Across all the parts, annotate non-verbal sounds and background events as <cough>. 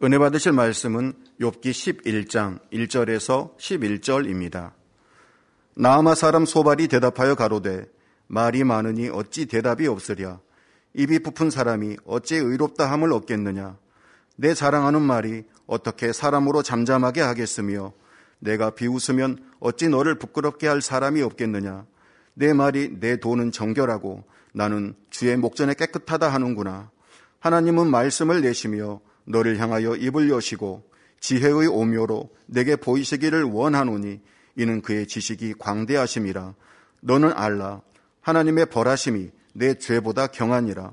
은혜 받으실 말씀은 욥기 11장 1절에서 11절입니다. 나아마 사람 소발이 대답하여 가로되 말이 많으니 어찌 대답이 없으랴? 입이 부푼 사람이 어찌 의롭다 함을 얻겠느냐? 내 자랑하는 말이 어떻게 사람으로 잠잠하게 하겠으며 내가 비웃으면 어찌 너를 부끄럽게 할 사람이 없겠느냐? 내 말이 내 돈은 정결하고 나는 주의 목전에 깨끗하다 하는구나. 하나님은 말씀을 내시며 너를 향하여 입을 여시고 지혜의 오묘로 내게 보이시기를 원하노니 이는 그의 지식이 광대하심이라. 너는 알라. 하나님의 벌하심이 내 죄보다 경하니라.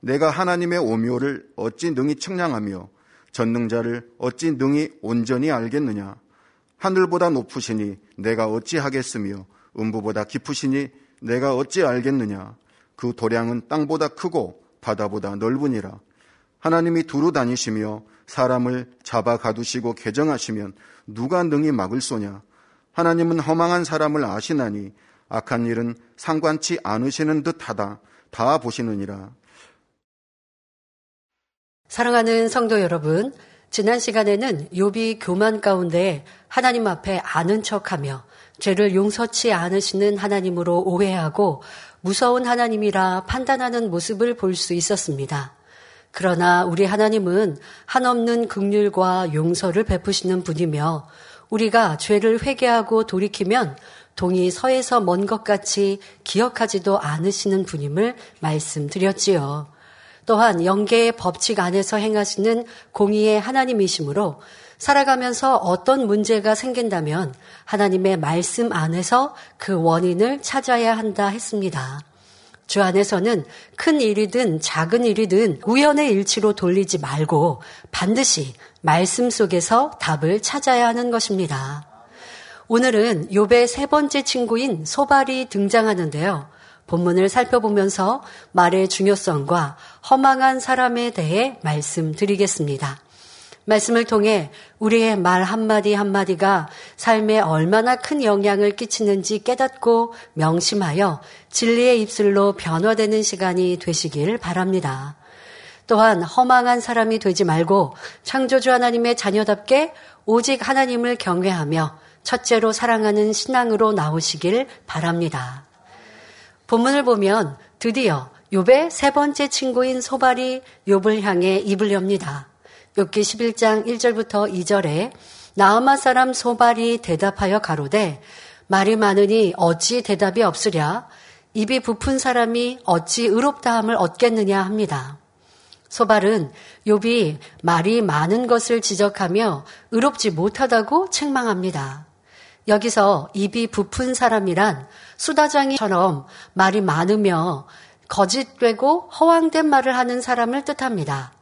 내가 하나님의 오묘를 어찌 능히 측량하며 전능자를 어찌 능히 온전히 알겠느냐? 하늘보다 높으시니 내가 어찌 하겠으며 음부보다 깊으시니 내가 어찌 알겠느냐? 그 도량은 땅보다 크고 바다보다 넓으니라 하나님이 두루 다니시며 사람을 잡아 가두시고 개정하시면 누가 능히 막을 소냐 하나님은 허망한 사람을 아시나니 악한 일은 상관치 않으시는 듯하다 다 보시느니라. 사랑하는 성도 여러분, 지난 시간에는 욥이 교만 가운데 하나님 앞에 아는 척하며 죄를 용서치 않으시는 하나님으로 오해하고 무서운 하나님이라 판단하는 모습을 볼 수 있었습니다. 그러나 우리 하나님은 한없는 극률과 용서를 베푸시는 분이며 우리가 죄를 회개하고 돌이키면 동이 서에서 먼 것 같이 기억하지도 않으시는 분임을 말씀드렸지요. 또한 영계의 법칙 안에서 행하시는 공의의 하나님이시므로 살아가면서 어떤 문제가 생긴다면 하나님의 말씀 안에서 그 원인을 찾아야 한다 했습니다. 주 안에서는 큰 일이든 작은 일이든 우연의 일치로 돌리지 말고 반드시 말씀 속에서 답을 찾아야 하는 것입니다. 오늘은 욥의 세 번째 친구인 소발이 등장하는데요. 본문을 살펴보면서 말의 중요성과 허망한 사람에 대해 말씀드리겠습니다. 말씀을 통해 우리의 말 한마디 한마디가 삶에 얼마나 큰 영향을 끼치는지 깨닫고 명심하여 진리의 입술로 변화되는 시간이 되시길 바랍니다. 또한 허망한 사람이 되지 말고 창조주 하나님의 자녀답게 오직 하나님을 경외하며 첫째로 사랑하는 신앙으로 나오시길 바랍니다. 본문을 보면 드디어 욥의 세 번째 친구인 소발이 욥을 향해 입을 엽니다. 욥기 11장 1절부터 2절에 나아마 사람 소발이 대답하여 가로되 말이 많으니 어찌 대답이 없으랴 입이 부푼 사람이 어찌 의롭다함을 얻겠느냐 합니다. 소발은 욥이 말이 많은 것을 지적하며 의롭지 못하다고 책망합니다. 여기서 입이 부푼 사람이란 수다장이처럼 말이 많으며 거짓되고 허황된 말을 하는 사람을 뜻합니다.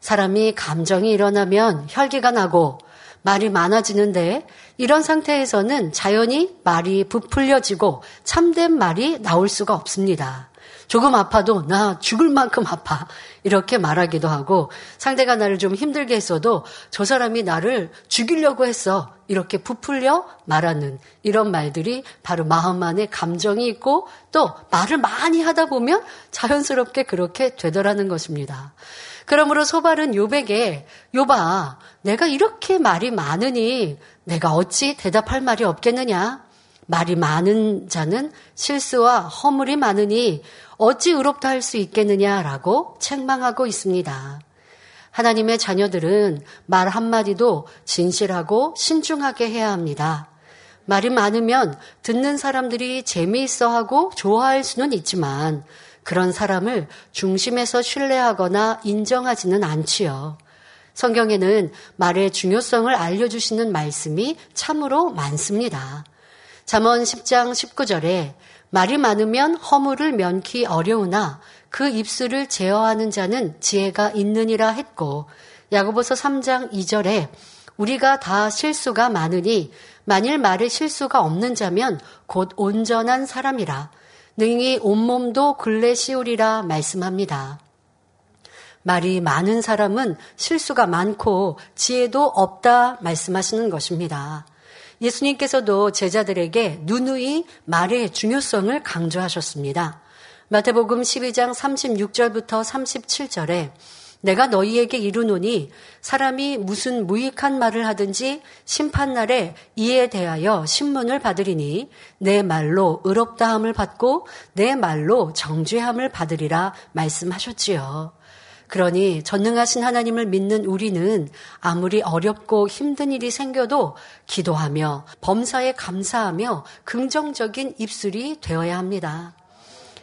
사람이 감정이 일어나면 혈기가 나고 말이 많아지는데 이런 상태에서는 자연히 말이 부풀려지고 참된 말이 나올 수가 없습니다. 조금 아파도 나 죽을 만큼 아파. 이렇게 말하기도 하고 상대가 나를 좀 힘들게 했어도 저 사람이 나를 죽이려고 했어. 이렇게 부풀려 말하는 이런 말들이 바로 마음 안에 감정이 있고 또 말을 많이 하다 보면 자연스럽게 그렇게 되더라는 것입니다. 그러므로 소발은 요백에 요바 내가 이렇게 말이 많으니 내가 어찌 대답할 말이 없겠느냐? 말이 많은 자는 실수와 허물이 많으니 어찌 의롭다 할 수 있겠느냐라고 책망하고 있습니다. 하나님의 자녀들은 말 한마디도 진실하고 신중하게 해야 합니다. 말이 많으면 듣는 사람들이 재미있어 하고 좋아할 수는 있지만 그런 사람을 중심에서 신뢰하거나 인정하지는 않지요. 성경에는 말의 중요성을 알려주시는 말씀이 참으로 많습니다. 잠언 10장 19절에 말이 많으면 허물을 면키 어려우나 그 입술을 제어하는 자는 지혜가 있느니라 했고 야고보서 3장 2절에 우리가 다 실수가 많으니 만일 말에 실수가 없는 자면 곧 온전한 사람이라 능히 온몸도 근래 씌우리라 말씀합니다. 말이 많은 사람은 실수가 많고 지혜도 없다 말씀하시는 것입니다. 예수님께서도 제자들에게 누누이 말의 중요성을 강조하셨습니다. 마태복음 12장 36절부터 37절에 내가 너희에게 이르노니 사람이 무슨 무익한 말을 하든지 심판날에 이에 대하여 신문을 받으리니 내 말로 의롭다함을 받고 내 말로 정죄함을 받으리라 말씀하셨지요. 그러니 전능하신 하나님을 믿는 우리는 아무리 어렵고 힘든 일이 생겨도 기도하며 범사에 감사하며 긍정적인 입술이 되어야 합니다.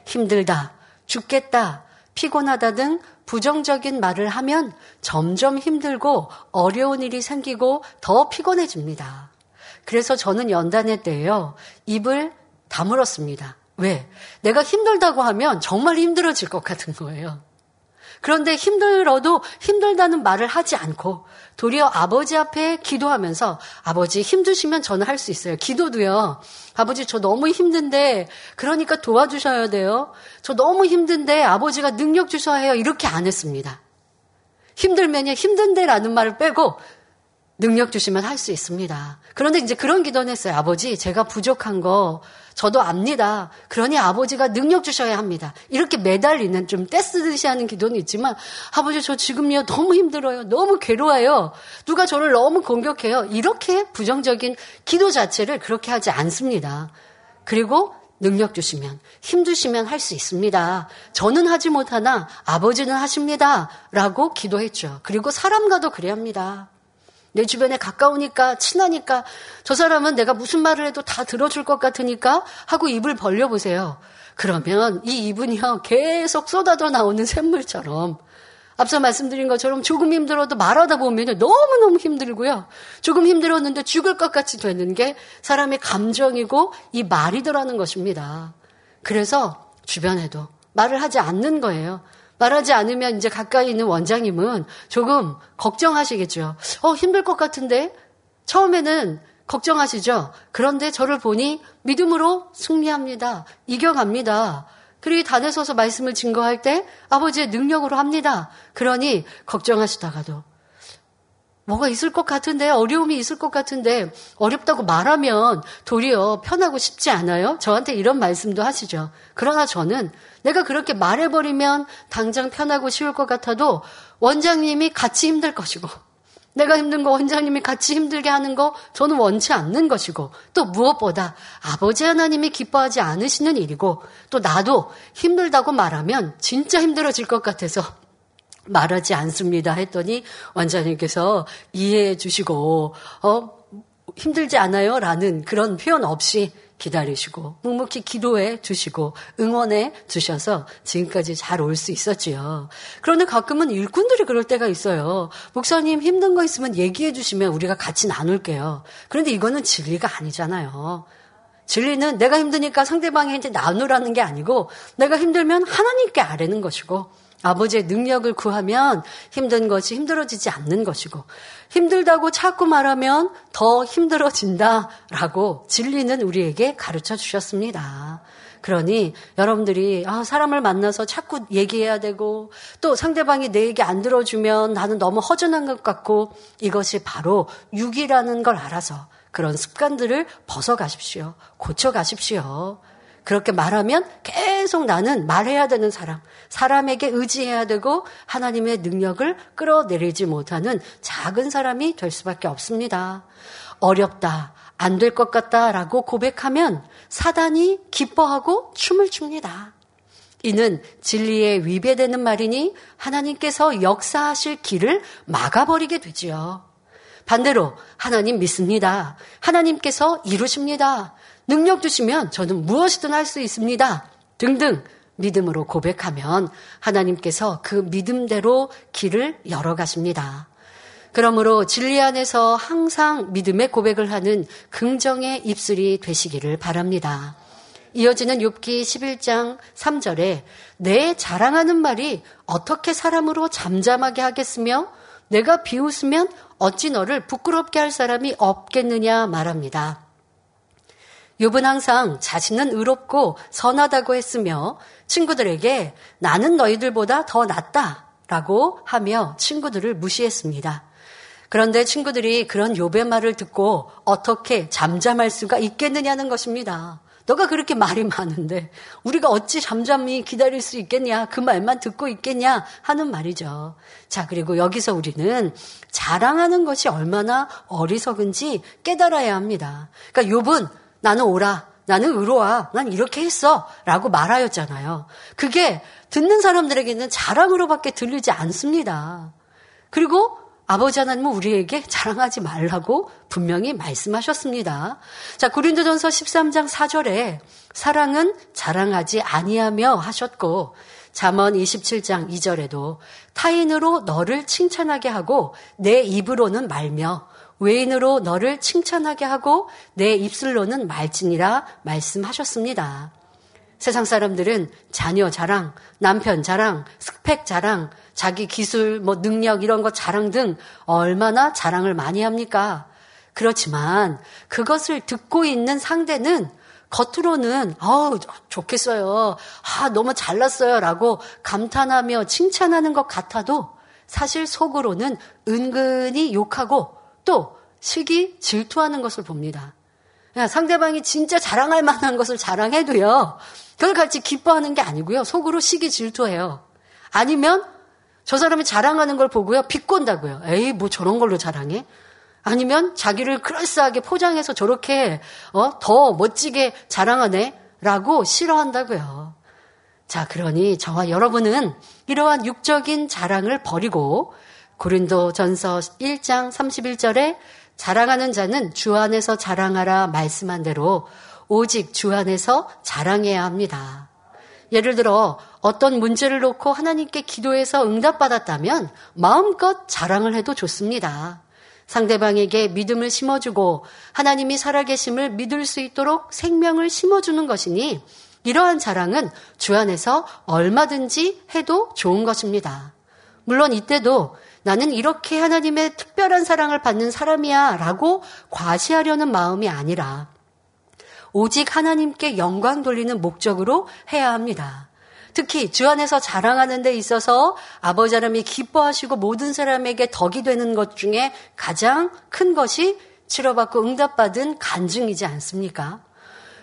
힘들다, 죽겠다, 피곤하다 등 부정적인 말을 하면 점점 힘들고 어려운 일이 생기고 더 피곤해집니다. 그래서 저는 연단회 때요, 입을 다물었습니다. 왜? 내가 힘들다고 하면 정말 힘들어질 것 같은 거예요. 그런데 힘들어도 힘들다는 말을 하지 않고 도리어 아버지 앞에 기도하면서 아버지 힘드시면 저는 할 수 있어요. 기도도요. 아버지 저 너무 힘든데 그러니까 도와주셔야 돼요. 저 너무 힘든데 아버지가 능력 주셔야 해요. 이렇게 안 했습니다. 힘들면요. 힘든데라는 말을 빼고 능력 주시면 할 수 있습니다. 그런데 이제 그런 기도는 했어요. 아버지 제가 부족한 거 저도 압니다. 그러니 아버지가 능력 주셔야 합니다. 이렇게 매달리는 좀 떼쓰듯이 하는 기도는 있지만 아버지 저 지금요 너무 힘들어요. 너무 괴로워요. 누가 저를 너무 공격해요. 이렇게 부정적인 기도 자체를 그렇게 하지 않습니다. 그리고 능력 주시면, 힘 주시면 할 수 있습니다. 저는 하지 못하나 아버지는 하십니다. 라고 기도했죠. 그리고 사람과도 그래야 합니다. 내 주변에 가까우니까 친하니까 저 사람은 내가 무슨 말을 해도 다 들어줄 것 같으니까 하고 입을 벌려보세요. 그러면 이 입은요 계속 쏟아져 나오는 샘물처럼 앞서 말씀드린 것처럼 조금 힘들어도 말하다 보면 너무너무 힘들고요. 조금 힘들었는데 죽을 것 같이 되는 게 사람의 감정이고 이 말이더라는 것입니다. 그래서 주변에도 말을 하지 않는 거예요. 말하지 않으면 이제 가까이 있는 원장님은 조금 걱정하시겠죠. 어, 힘들 것 같은데? 처음에는 걱정하시죠? 그런데 저를 보니 믿음으로 승리합니다. 이겨갑니다. 그리고 단에 서서 말씀을 증거할 때 아버지의 능력으로 합니다. 그러니 걱정하시다가도 뭐가 있을 것 같은데, 어려움이 있을 것 같은데, 어렵다고 말하면 도리어 편하고 싶지 않아요? 저한테 이런 말씀도 하시죠. 그러나 저는 내가 그렇게 말해버리면 당장 편하고 쉬울 것 같아도 원장님이 같이 힘들 것이고, 내가 힘든 거 원장님이 같이 힘들게 하는 거 저는 원치 않는 것이고, 또 무엇보다 아버지 하나님이 기뻐하지 않으시는 일이고, 또 나도 힘들다고 말하면 진짜 힘들어질 것 같아서 말하지 않습니다 했더니 원장님께서 이해해 주시고 어 힘들지 않아요? 라는 그런 표현 없이 기다리시고 묵묵히 기도해 주시고 응원해 주셔서 지금까지 잘 올 수 있었지요. 그런데 가끔은 일꾼들이 그럴 때가 있어요. 목사님 힘든 거 있으면 얘기해 주시면 우리가 같이 나눌게요. 그런데 이거는 진리가 아니잖아요. 진리는 내가 힘드니까 상대방한테 나누라는 게 아니고 내가 힘들면 하나님께 아뢰는 것이고 아버지의 능력을 구하면 힘든 것이 힘들어지지 않는 것이고 힘들다고 자꾸 말하면 더 힘들어진다라고 진리는 우리에게 가르쳐 주셨습니다. 그러니 여러분들이 아, 사람을 만나서 자꾸 얘기해야 되고 또 상대방이 내 얘기 안 들어주면 나는 너무 허전한 것 같고 이것이 바로 육이라는 걸 알아서 그런 습관들을 벗어가십시오. 고쳐가십시오. 그렇게 말하면 계속 나는 말해야 되는 사람, 사람에게 의지해야 되고 하나님의 능력을 끌어내리지 못하는 작은 사람이 될 수밖에 없습니다. 어렵다, 안 될 것 같다라고 고백하면 사단이 기뻐하고 춤을 춥니다. 이는 진리에 위배되는 말이니 하나님께서 역사하실 길을 막아버리게 되지요. 반대로 하나님 믿습니다. 하나님께서 이루십니다. 능력 주시면 저는 무엇이든 할 수 있습니다. 등등 믿음으로 고백하면 하나님께서 그 믿음대로 길을 열어 가십니다. 그러므로 진리 안에서 항상 믿음의 고백을 하는 긍정의 입술이 되시기를 바랍니다. 이어지는 욥기 11장 3절에 내 자랑하는 말이 어떻게 사람으로 잠잠하게 하겠으며 내가 비웃으면 어찌 너를 부끄럽게 할 사람이 없겠느냐 말합니다. 욥은 항상 자신은 의롭고 선하다고 했으며 친구들에게 나는 너희들보다 더 낫다라고 하며 친구들을 무시했습니다. 그런데 친구들이 그런 욥의 말을 듣고 어떻게 잠잠할 수가 있겠느냐는 것입니다. 너가 그렇게 말이 많은데 우리가 어찌 잠잠히 기다릴 수 있겠냐? 그 말만 듣고 있겠냐? 하는 말이죠. 자, 그리고 여기서 우리는 자랑하는 것이 얼마나 어리석은지 깨달아야 합니다. 그러니까 욥은 나는 오라. 나는 의로와. 난 이렇게 했어. 라고 말하였잖아요. 그게 듣는 사람들에게는 자랑으로밖에 들리지 않습니다. 그리고 아버지 하나님은 우리에게 자랑하지 말라고 분명히 말씀하셨습니다. 자, 고린도전서 13장 4절에 사랑은 자랑하지 아니하며 하셨고 잠언 27장 2절에도 타인으로 너를 칭찬하게 하고 내 입으로는 말며 외인으로 너를 칭찬하게 하고 내 입술로는 말지니라 말씀하셨습니다. 세상 사람들은 자녀 자랑, 남편 자랑, 스펙 자랑, 자기 기술, 뭐 능력 이런 거 자랑 등 얼마나 자랑을 많이 합니까? 그렇지만 그것을 듣고 있는 상대는 겉으로는 아우 좋겠어요. 아 너무 잘났어요라고 감탄하며 칭찬하는 것 같아도 사실 속으로는 은근히 욕하고 또 시기 질투하는 것을 봅니다. 상대방이 진짜 자랑할 만한 것을 자랑해도요. 그걸 같이 기뻐하는 게 아니고요. 속으로 시기 질투해요. 아니면 저 사람이 자랑하는 걸 보고요. 비꼰다고요. 에이 뭐 저런 걸로 자랑해? 아니면 자기를 그럴싸하게 포장해서 저렇게 어, 더 멋지게 자랑하네 라고 싫어한다고요. 자, 그러니 저와 여러분은 이러한 육적인 자랑을 버리고 고린도 전서 1장 31절에 자랑하는 자는 주 안에서 자랑하라 말씀한 대로 오직 주 안에서 자랑해야 합니다. 예를 들어 어떤 문제를 놓고 하나님께 기도해서 응답받았다면 마음껏 자랑을 해도 좋습니다. 상대방에게 믿음을 심어주고 하나님이 살아계심을 믿을 수 있도록 생명을 심어주는 것이니 이러한 자랑은 주 안에서 얼마든지 해도 좋은 것입니다. 물론 이때도 나는 이렇게 하나님의 특별한 사랑을 받는 사람이야 라고 과시하려는 마음이 아니라 오직 하나님께 영광 돌리는 목적으로 해야 합니다. 특히 주 안에서 자랑하는 데 있어서 아버지 하나님이 기뻐하시고 모든 사람에게 덕이 되는 것 중에 가장 큰 것이 치료받고 응답받은 간증이지 않습니까?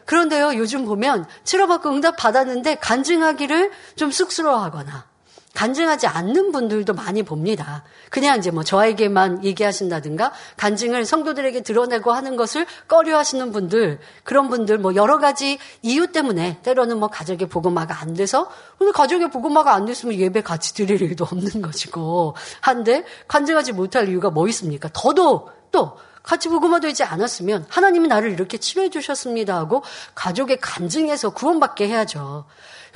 그런데요, 요즘 보면 치료받고 응답받았는데 간증하기를 좀 쑥스러워하거나 간증하지 않는 분들도 많이 봅니다. 그냥 이제 뭐 저에게만 얘기하신다든가 간증을 성도들에게 드러내고 하는 것을 꺼려 하시는 분들, 그런 분들 뭐 여러 가지 이유 때문에 때로는 뭐 가족의 보고마가 안 돼서 오늘 가족의 보고마가 안 됐으면 예배 같이 드릴 일도 없는 것이고 한데 간증하지 못할 이유가 뭐 있습니까? 더도 또 같이 보고마 되지 않았으면 하나님이 나를 이렇게 치료해 주셨습니다 하고 가족의 간증에서 구원받게 해야죠.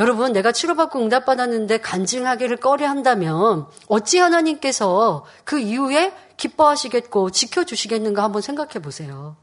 여러분, 내가 치료받고 응답받았는데 간증하기를 꺼려 한다면 어찌 하나님께서 그 이후에 기뻐하시겠고 지켜주시겠는가 한번 생각해 보세요.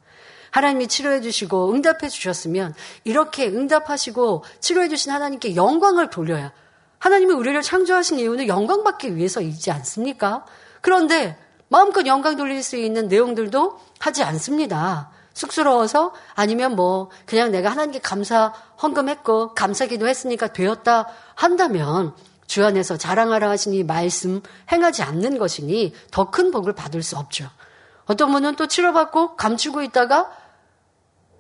하나님이 치료해 주시고 응답해 주셨으면 이렇게 응답하시고 치료해 주신 하나님께 영광을 돌려야 하나님이 우리를 창조하신 이유는 영광받기 위해서이지 않습니까? 그런데 마음껏 영광 돌릴 수 있는 내용들도 하지 않습니다. 쑥스러워서 아니면 뭐 그냥 내가 하나님께 감사 헌금했고 감사 기도 했으니까 되었다 한다면 주 안에서 자랑하라 하시니 말씀 행하지 않는 것이니 더 큰 복을 받을 수 없죠. 어떤 분은 또 치료받고 감추고 있다가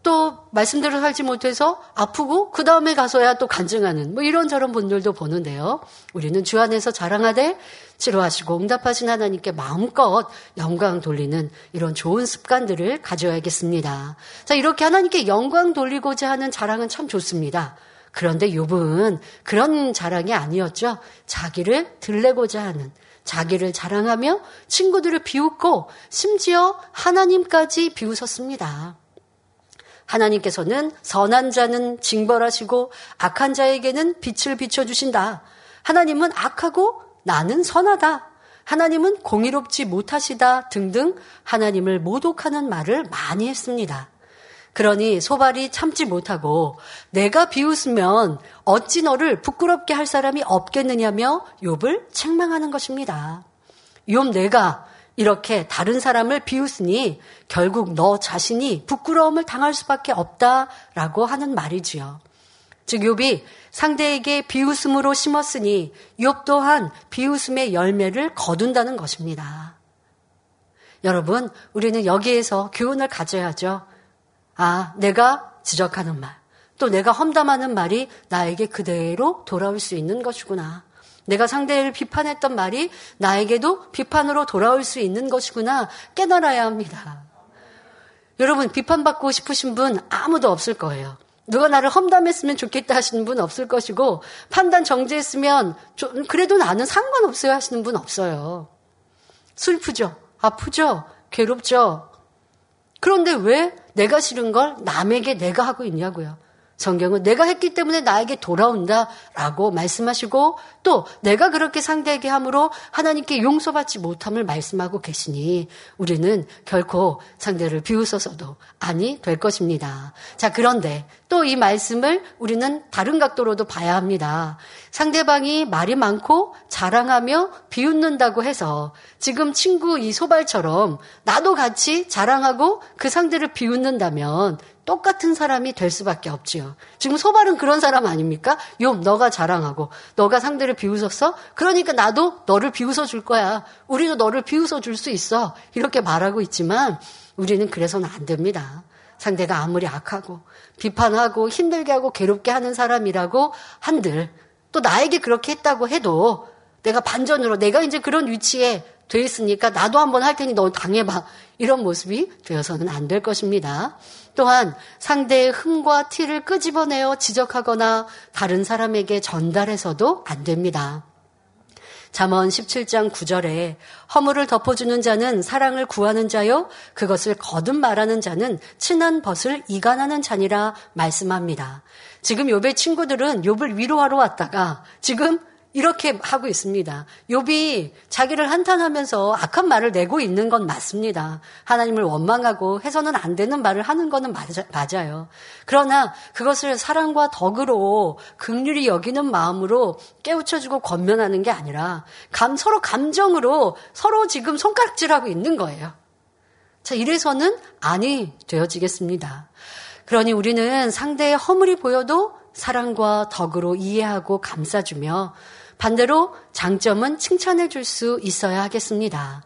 또 말씀대로 살지 못해서 아프고 그 다음에 가서야 또 간증하는 뭐 이런저런 분들도 보는데요. 우리는 주 안에서 자랑하되 치료하시고 응답하신 하나님께 마음껏 영광 돌리는 이런 좋은 습관들을 가져야겠습니다. 자 이렇게 하나님께 영광 돌리고자 하는 자랑은 참 좋습니다. 그런데 욥은 그런 자랑이 아니었죠. 자기를 들레고자 하는 자기를 자랑하며 친구들을 비웃고 심지어 하나님까지 비웃었습니다. 하나님께서는 선한 자는 징벌하시고 악한 자에게는 빛을 비춰주신다. 하나님은 악하고 나는 선하다. 하나님은 공의롭지 못하시다 등등 하나님을 모독하는 말을 많이 했습니다. 그러니 소발이 참지 못하고 내가 비웃으면 어찌 너를 부끄럽게 할 사람이 없겠느냐며 욥을 책망하는 것입니다. 욥 내가 이렇게 다른 사람을 비웃으니 결국 너 자신이 부끄러움을 당할 수밖에 없다라고 하는 말이지요. 즉 욥이 상대에게 비웃음으로 심었으니 욥 또한 비웃음의 열매를 거둔다는 것입니다. 여러분, 우리는 여기에서 교훈을 가져야죠. 아, 내가 지적하는 말, 또 내가 험담하는 말이 나에게 그대로 돌아올 수 있는 것이구나. 내가 상대를 비판했던 말이 나에게도 비판으로 돌아올 수 있는 것이구나 깨달아야 합니다. 여러분, 비판받고 싶으신 분 아무도 없을 거예요. 누가 나를 험담했으면 좋겠다 하시는 분 없을 것이고, 판단 정지했으면, 좀, 그래도 나는 상관없어요 하시는 분 없어요. 슬프죠? 아프죠? 괴롭죠? 그런데 왜 내가 싫은 걸 남에게 내가 하고 있냐고요. 성경은 내가 했기 때문에 나에게 돌아온다 라고 말씀하시고 또 내가 그렇게 상대에게 함으로 하나님께 용서받지 못함을 말씀하고 계시니 우리는 결코 상대를 비웃어서도 아니 될 것입니다. 자, 그런데 또 이 말씀을 우리는 다른 각도로도 봐야 합니다. 상대방이 말이 많고 자랑하며 비웃는다고 해서 지금 친구 이 소발처럼 나도 같이 자랑하고 그 상대를 비웃는다면 똑같은 사람이 될 수밖에 없지요. 지금 소발은 그런 사람 아닙니까? 요, 너가 자랑하고, 너가 상대를 비웃었어? 그러니까 나도 너를 비웃어 줄 거야. 우리도 너를 비웃어 줄 수 있어. 이렇게 말하고 있지만, 우리는 그래서는 안 됩니다. 상대가 아무리 악하고, 비판하고, 힘들게 하고, 괴롭게 하는 사람이라고 한들, 또 나에게 그렇게 했다고 해도, 내가 반전으로, 내가 이제 그런 위치에 돼 있으니까 나도 한번 할 테니 너 당해봐. 이런 모습이 되어서는 안 될 것입니다. 또한 상대의 흠과 티를 끄집어내어 지적하거나 다른 사람에게 전달해서도 안 됩니다. 잠언 17장 9절에 허물을 덮어주는 자는 사랑을 구하는 자요 그것을 거듭 말하는 자는 친한 벗을 이간하는 자니라 말씀합니다. 지금 욥의 친구들은 욥을 위로하러 왔다가 지금 이렇게 하고 있습니다. 욥이 자기를 한탄하면서 악한 말을 내고 있는 건 맞습니다. 하나님을 원망하고 해서는 안 되는 말을 하는 거는 맞아, 요 그러나 그것을 사랑과 덕으로 극률이 여기는 마음으로 깨우쳐주고 권면하는 게 아니라 감 서로 감정으로 서로 지금 손가락질하고 있는 거예요. 자, 이래서는 아니 되어지겠습니다. 그러니 우리는 상대의 허물이 보여도 사랑과 덕으로 이해하고 감싸주며 반대로 장점은 칭찬해 줄 수 있어야 하겠습니다.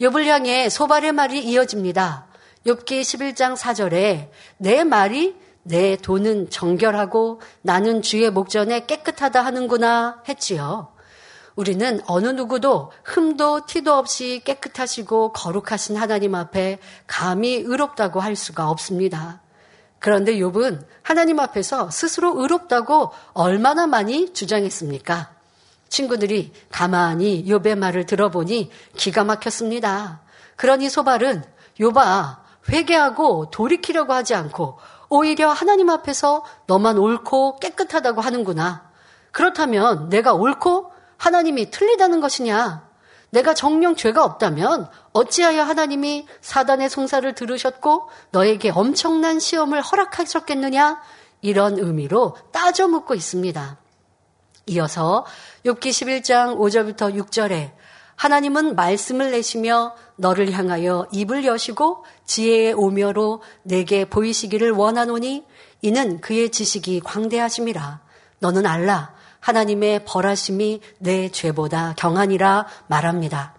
욥을 향해 소발의 말이 이어집니다. 욥기 11장 4절에 내 말이 내 돈은 정결하고 나는 주의 목전에 깨끗하다 하는구나 했지요. 우리는 어느 누구도 흠도 티도 없이 깨끗하시고 거룩하신 하나님 앞에 감히 의롭다고 할 수가 없습니다. 그런데 욥은 하나님 앞에서 스스로 의롭다고 얼마나 많이 주장했습니까? 친구들이 가만히 욥의 말을 들어보니 기가 막혔습니다. 그러니 소발은 욥아 회개하고 돌이키려고 하지 않고 오히려 하나님 앞에서 너만 옳고 깨끗하다고 하는구나. 그렇다면 내가 옳고 하나님이 틀리다는 것이냐? 내가 정령 죄가 없다면 어찌하여 하나님이 사단의 송사를 들으셨고 너에게 엄청난 시험을 허락하셨겠느냐? 이런 의미로 따져 묻고 있습니다. 이어서 욥기 11장 5절부터 6절에 하나님은 말씀을 내시며 너를 향하여 입을 여시고 지혜의 오며로 내게 보이시기를 원하노니 이는 그의 지식이 광대하심이라 너는 알라 하나님의 벌하심이 내 죄보다 경하니라 말합니다.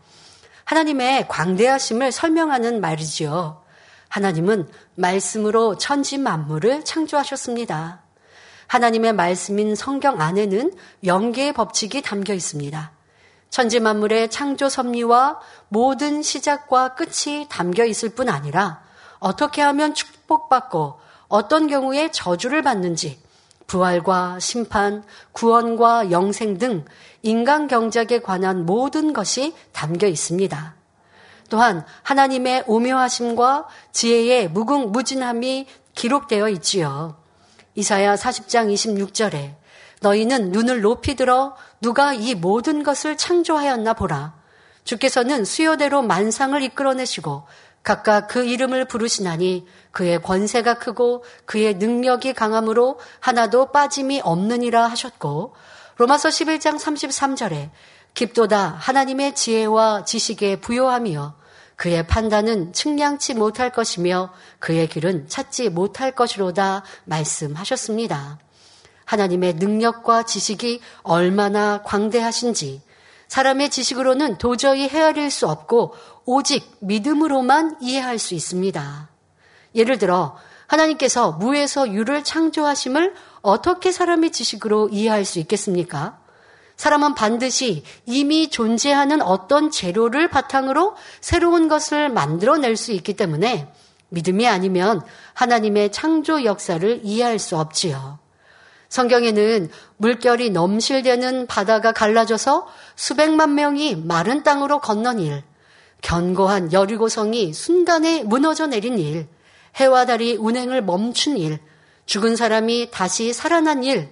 하나님의 광대하심을 설명하는 말이지요. 하나님은 말씀으로 천지 만물을 창조하셨습니다. 하나님의 말씀인 성경 안에는 영계의 법칙이 담겨 있습니다. 천지 만물의 창조 섭리와 모든 시작과 끝이 담겨 있을 뿐 아니라 어떻게 하면 축복받고 어떤 경우에 저주를 받는지 부활과 심판, 구원과 영생 등 인간 경작에 관한 모든 것이 담겨 있습니다. 또한 하나님의 오묘하심과 지혜의 무궁무진함이 기록되어 있지요. 이사야 40장 26절에 너희는 눈을 높이 들어 누가 이 모든 것을 창조하였나 보라. 주께서는 수요대로 만상을 이끌어내시고 각각 그 이름을 부르시나니 그의 권세가 크고 그의 능력이 강함으로 하나도 빠짐이 없느니라 하셨고 로마서 11장 33절에 깊도다 하나님의 지혜와 지식에 부요함이여 그의 판단은 측량치 못할 것이며 그의 길은 찾지 못할 것이로다 말씀하셨습니다. 하나님의 능력과 지식이 얼마나 광대하신지 사람의 지식으로는 도저히 헤아릴 수 없고 오직 믿음으로만 이해할 수 있습니다. 예를 들어 하나님께서 무에서 유를 창조하심을 어떻게 사람의 지식으로 이해할 수 있겠습니까? 사람은 반드시 이미 존재하는 어떤 재료를 바탕으로 새로운 것을 만들어낼 수 있기 때문에 믿음이 아니면 하나님의 창조 역사를 이해할 수 없지요. 성경에는 물결이 넘실대는 바다가 갈라져서 수백만 명이 마른 땅으로 건넌 일, 견고한 여리고성이 순간에 무너져 내린 일, 해와 달이 운행을 멈춘 일, 죽은 사람이 다시 살아난 일,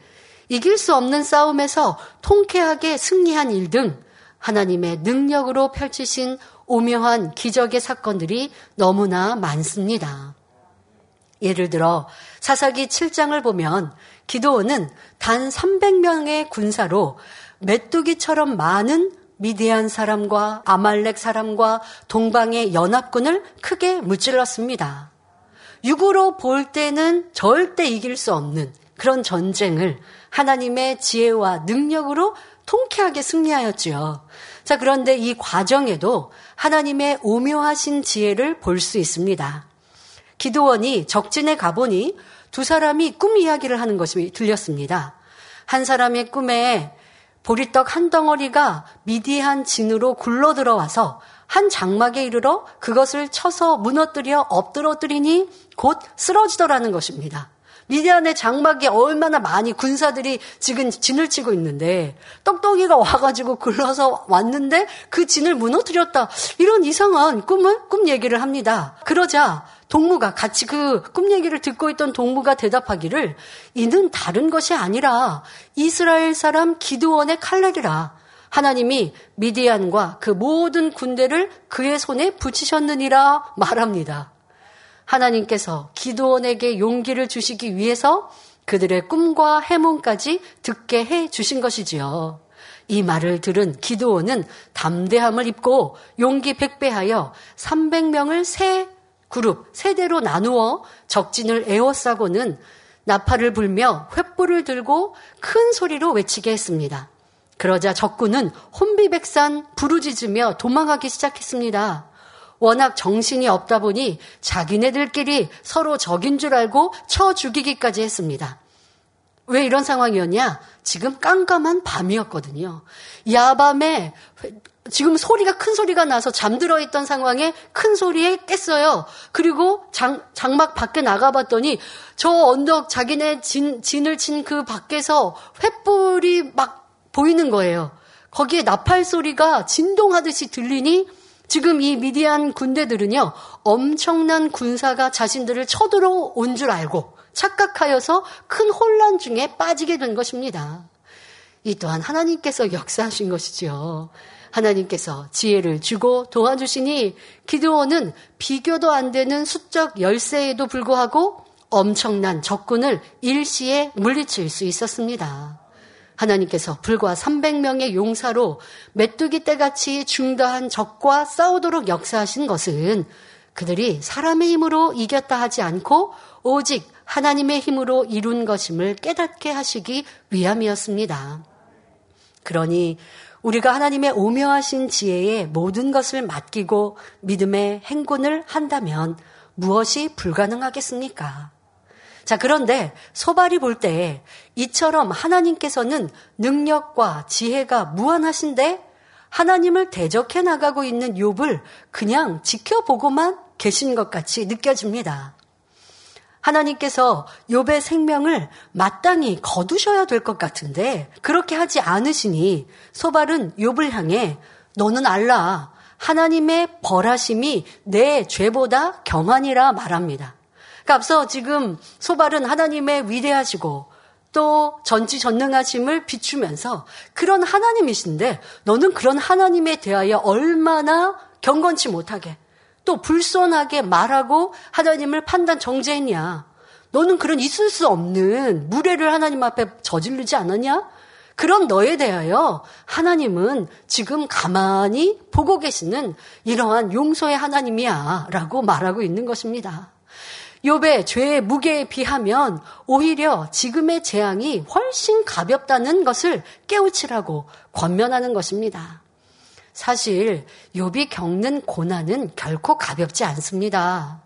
이길 수 없는 싸움에서 통쾌하게 승리한 일 등 하나님의 능력으로 펼치신 오묘한 기적의 사건들이 너무나 많습니다. 예를 들어 사사기 7장을 보면 기도원은 단 300명의 군사로 메뚜기처럼 많은 미디안 사람과 아말렉 사람과 동방의 연합군을 크게 무찔렀습니다. 육으로 볼 때는 절대 이길 수 없는 그런 전쟁을 하나님의 지혜와 능력으로 통쾌하게 승리하였지요. 자, 그런데 이 과정에도 하나님의 오묘하신 지혜를 볼 수 있습니다. 기도원이 적진에 가보니 두 사람이 꿈 이야기를 하는 것이 들렸습니다. 한 사람의 꿈에 보리떡 한 덩어리가 미디한 진으로 굴러 들어와서 한 장막에 이르러 그것을 쳐서 무너뜨려 엎드러뜨리니 곧 쓰러지더라는 것입니다. 미디안의 장막에 얼마나 많이 군사들이 지금 진을 치고 있는데 떡떡이가 와가지고 굴러서 왔는데 그 진을 무너뜨렸다. 이런 이상한 꿈을 꿈 얘기를 합니다. 그러자 동무가 같이 그 꿈 얘기를 듣고 있던 동무가 대답하기를 이는 다른 것이 아니라 이스라엘 사람 기드원의 칼날이라. 하나님이 미디안과 그 모든 군대를 그의 손에 붙이셨느니라 말합니다. 하나님께서 기도원에게 용기를 주시기 위해서 그들의 꿈과 해몽까지 듣게 해 주신 것이지요. 이 말을 들은 기도원은 담대함을 입고 용기 백배하여 300명을 세 그룹, 세대로 나누어 적진을 에워싸고는 나팔을 불며 횃불을 들고 큰 소리로 외치게 했습니다. 그러자 적군은 혼비백산 부르짖으며 도망가기 시작했습니다. 워낙 정신이 없다 보니 자기네들끼리 서로 적인 줄 알고 쳐 죽이기까지 했습니다. 왜 이런 상황이었냐? 지금 깜깜한 밤이었거든요. 야밤에 지금 소리가 큰 소리가 나서 잠들어 있던 상황에 큰 소리에 깼어요. 그리고 장, 장막 밖에 나가봤더니 저 언덕 자기네 진, 진을 친 그 밖에서 횃불이 막 보이는 거예요. 거기에 나팔 소리가 진동하듯이 들리니 지금 이 미디안 군대들은요, 엄청난 군사가 자신들을 쳐들어온 줄 알고 착각하여서 큰 혼란 중에 빠지게 된 것입니다. 이 또한 하나님께서 역사하신 것이지요. 하나님께서 지혜를 주고 도와주시니 기드온은 비교도 안 되는 수적 열세에도 불구하고 엄청난 적군을 일시에 물리칠 수 있었습니다. 하나님께서 불과 300명의 용사로 메뚜기 떼같이 중다한 적과 싸우도록 역사하신 것은 그들이 사람의 힘으로 이겼다 하지 않고 오직 하나님의 힘으로 이룬 것임을 깨닫게 하시기 위함이었습니다. 그러니 우리가 하나님의 오묘하신 지혜에 모든 것을 맡기고 믿음의 행군을 한다면 무엇이 불가능하겠습니까? 자, 그런데 소발이 볼때 이처럼 하나님께서는 능력과 지혜가 무한하신데 하나님을 대적해 나가고 있는 욥을 그냥 지켜보고만 계신 것 같이 느껴집니다. 하나님께서 욥의 생명을 마땅히 거두셔야 될 것 같은데 그렇게 하지 않으시니 소발은 욥을 향해 너는 알라 하나님의 벌하심이 내 죄보다 경하니라 말합니다. 그러니까 앞서 지금 소발은 하나님의 위대하시고 또 전지전능하심을 비추면서 그런 하나님이신데 너는 그런 하나님에 대하여 얼마나 경건치 못하게 또 불손하게 말하고 하나님을 판단 정죄했냐. 너는 그런 있을 수 없는 무례를 하나님 앞에 저지르지 않았냐? 그런 너에 대하여 하나님은 지금 가만히 보고 계시는 이러한 용서의 하나님이야 라고 말하고 있는 것입니다. 욥의 죄의 무게에 비하면 오히려 지금의 재앙이 훨씬 가볍다는 것을 깨우치라고 권면하는 것입니다. 사실 욥이 겪는 고난은 결코 가볍지 않습니다.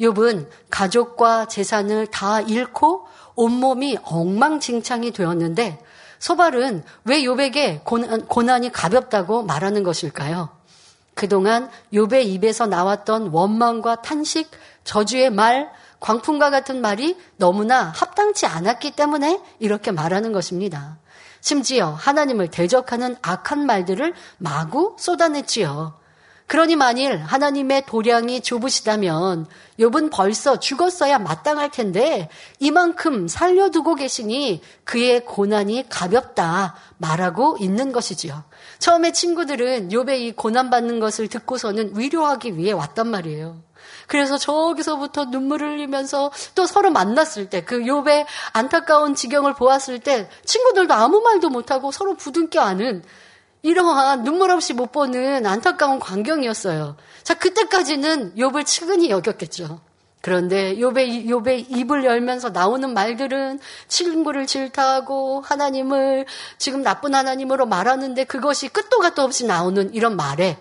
욥은 가족과 재산을 다 잃고 온몸이 엉망진창이 되었는데 소발은 왜 욥에게 고난, 고난이 가볍다고 말하는 것일까요? 그동안 욥의 입에서 나왔던 원망과 탄식, 저주의 말, 광풍과 같은 말이 너무나 합당치 않았기 때문에 이렇게 말하는 것입니다. 심지어 하나님을 대적하는 악한 말들을 마구 쏟아냈지요. 그러니 만일 하나님의 도량이 좁으시다면 욥은 벌써 죽었어야 마땅할 텐데 이만큼 살려두고 계시니 그의 고난이 가볍다 말하고 있는 것이지요. 처음에 친구들은 욥의 이 고난 받는 것을 듣고서는 위로하기 위해 왔단 말이에요. 그래서 저기서부터 눈물을 흘리면서 또 서로 만났을 때 그 욥의 안타까운 지경을 보았을 때 친구들도 아무 말도 못하고 서로 부둥켜 안은 이러한 눈물 없이 못 보는 안타까운 광경이었어요. 자, 그때까지는 욥을 측은히 여겼겠죠. 그런데 욥의 욥의 입을 열면서 나오는 말들은 친구를 질타하고 하나님을 지금 나쁜 하나님으로 말하는데 그것이 끝도 갓도 없이 나오는 이런 말에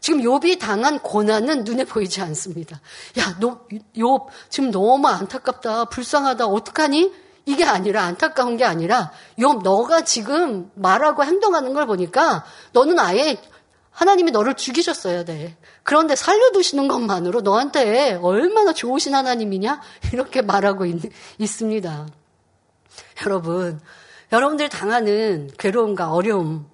지금 욥이 당한 고난은 눈에 보이지 않습니다. 야, 너, 욥 지금 너무 안타깝다, 불쌍하다, 어떡하니? 이게 아니라 안타까운 게 아니라 욥 너가 지금 말하고 행동하는 걸 보니까 너는 아예 하나님이 너를 죽이셨어야 돼. 그런데 살려두시는 것만으로 너한테 얼마나 좋으신 하나님이냐? 이렇게 말하고 있, 있습니다. 여러분, 여러분들 당하는 괴로움과 어려움,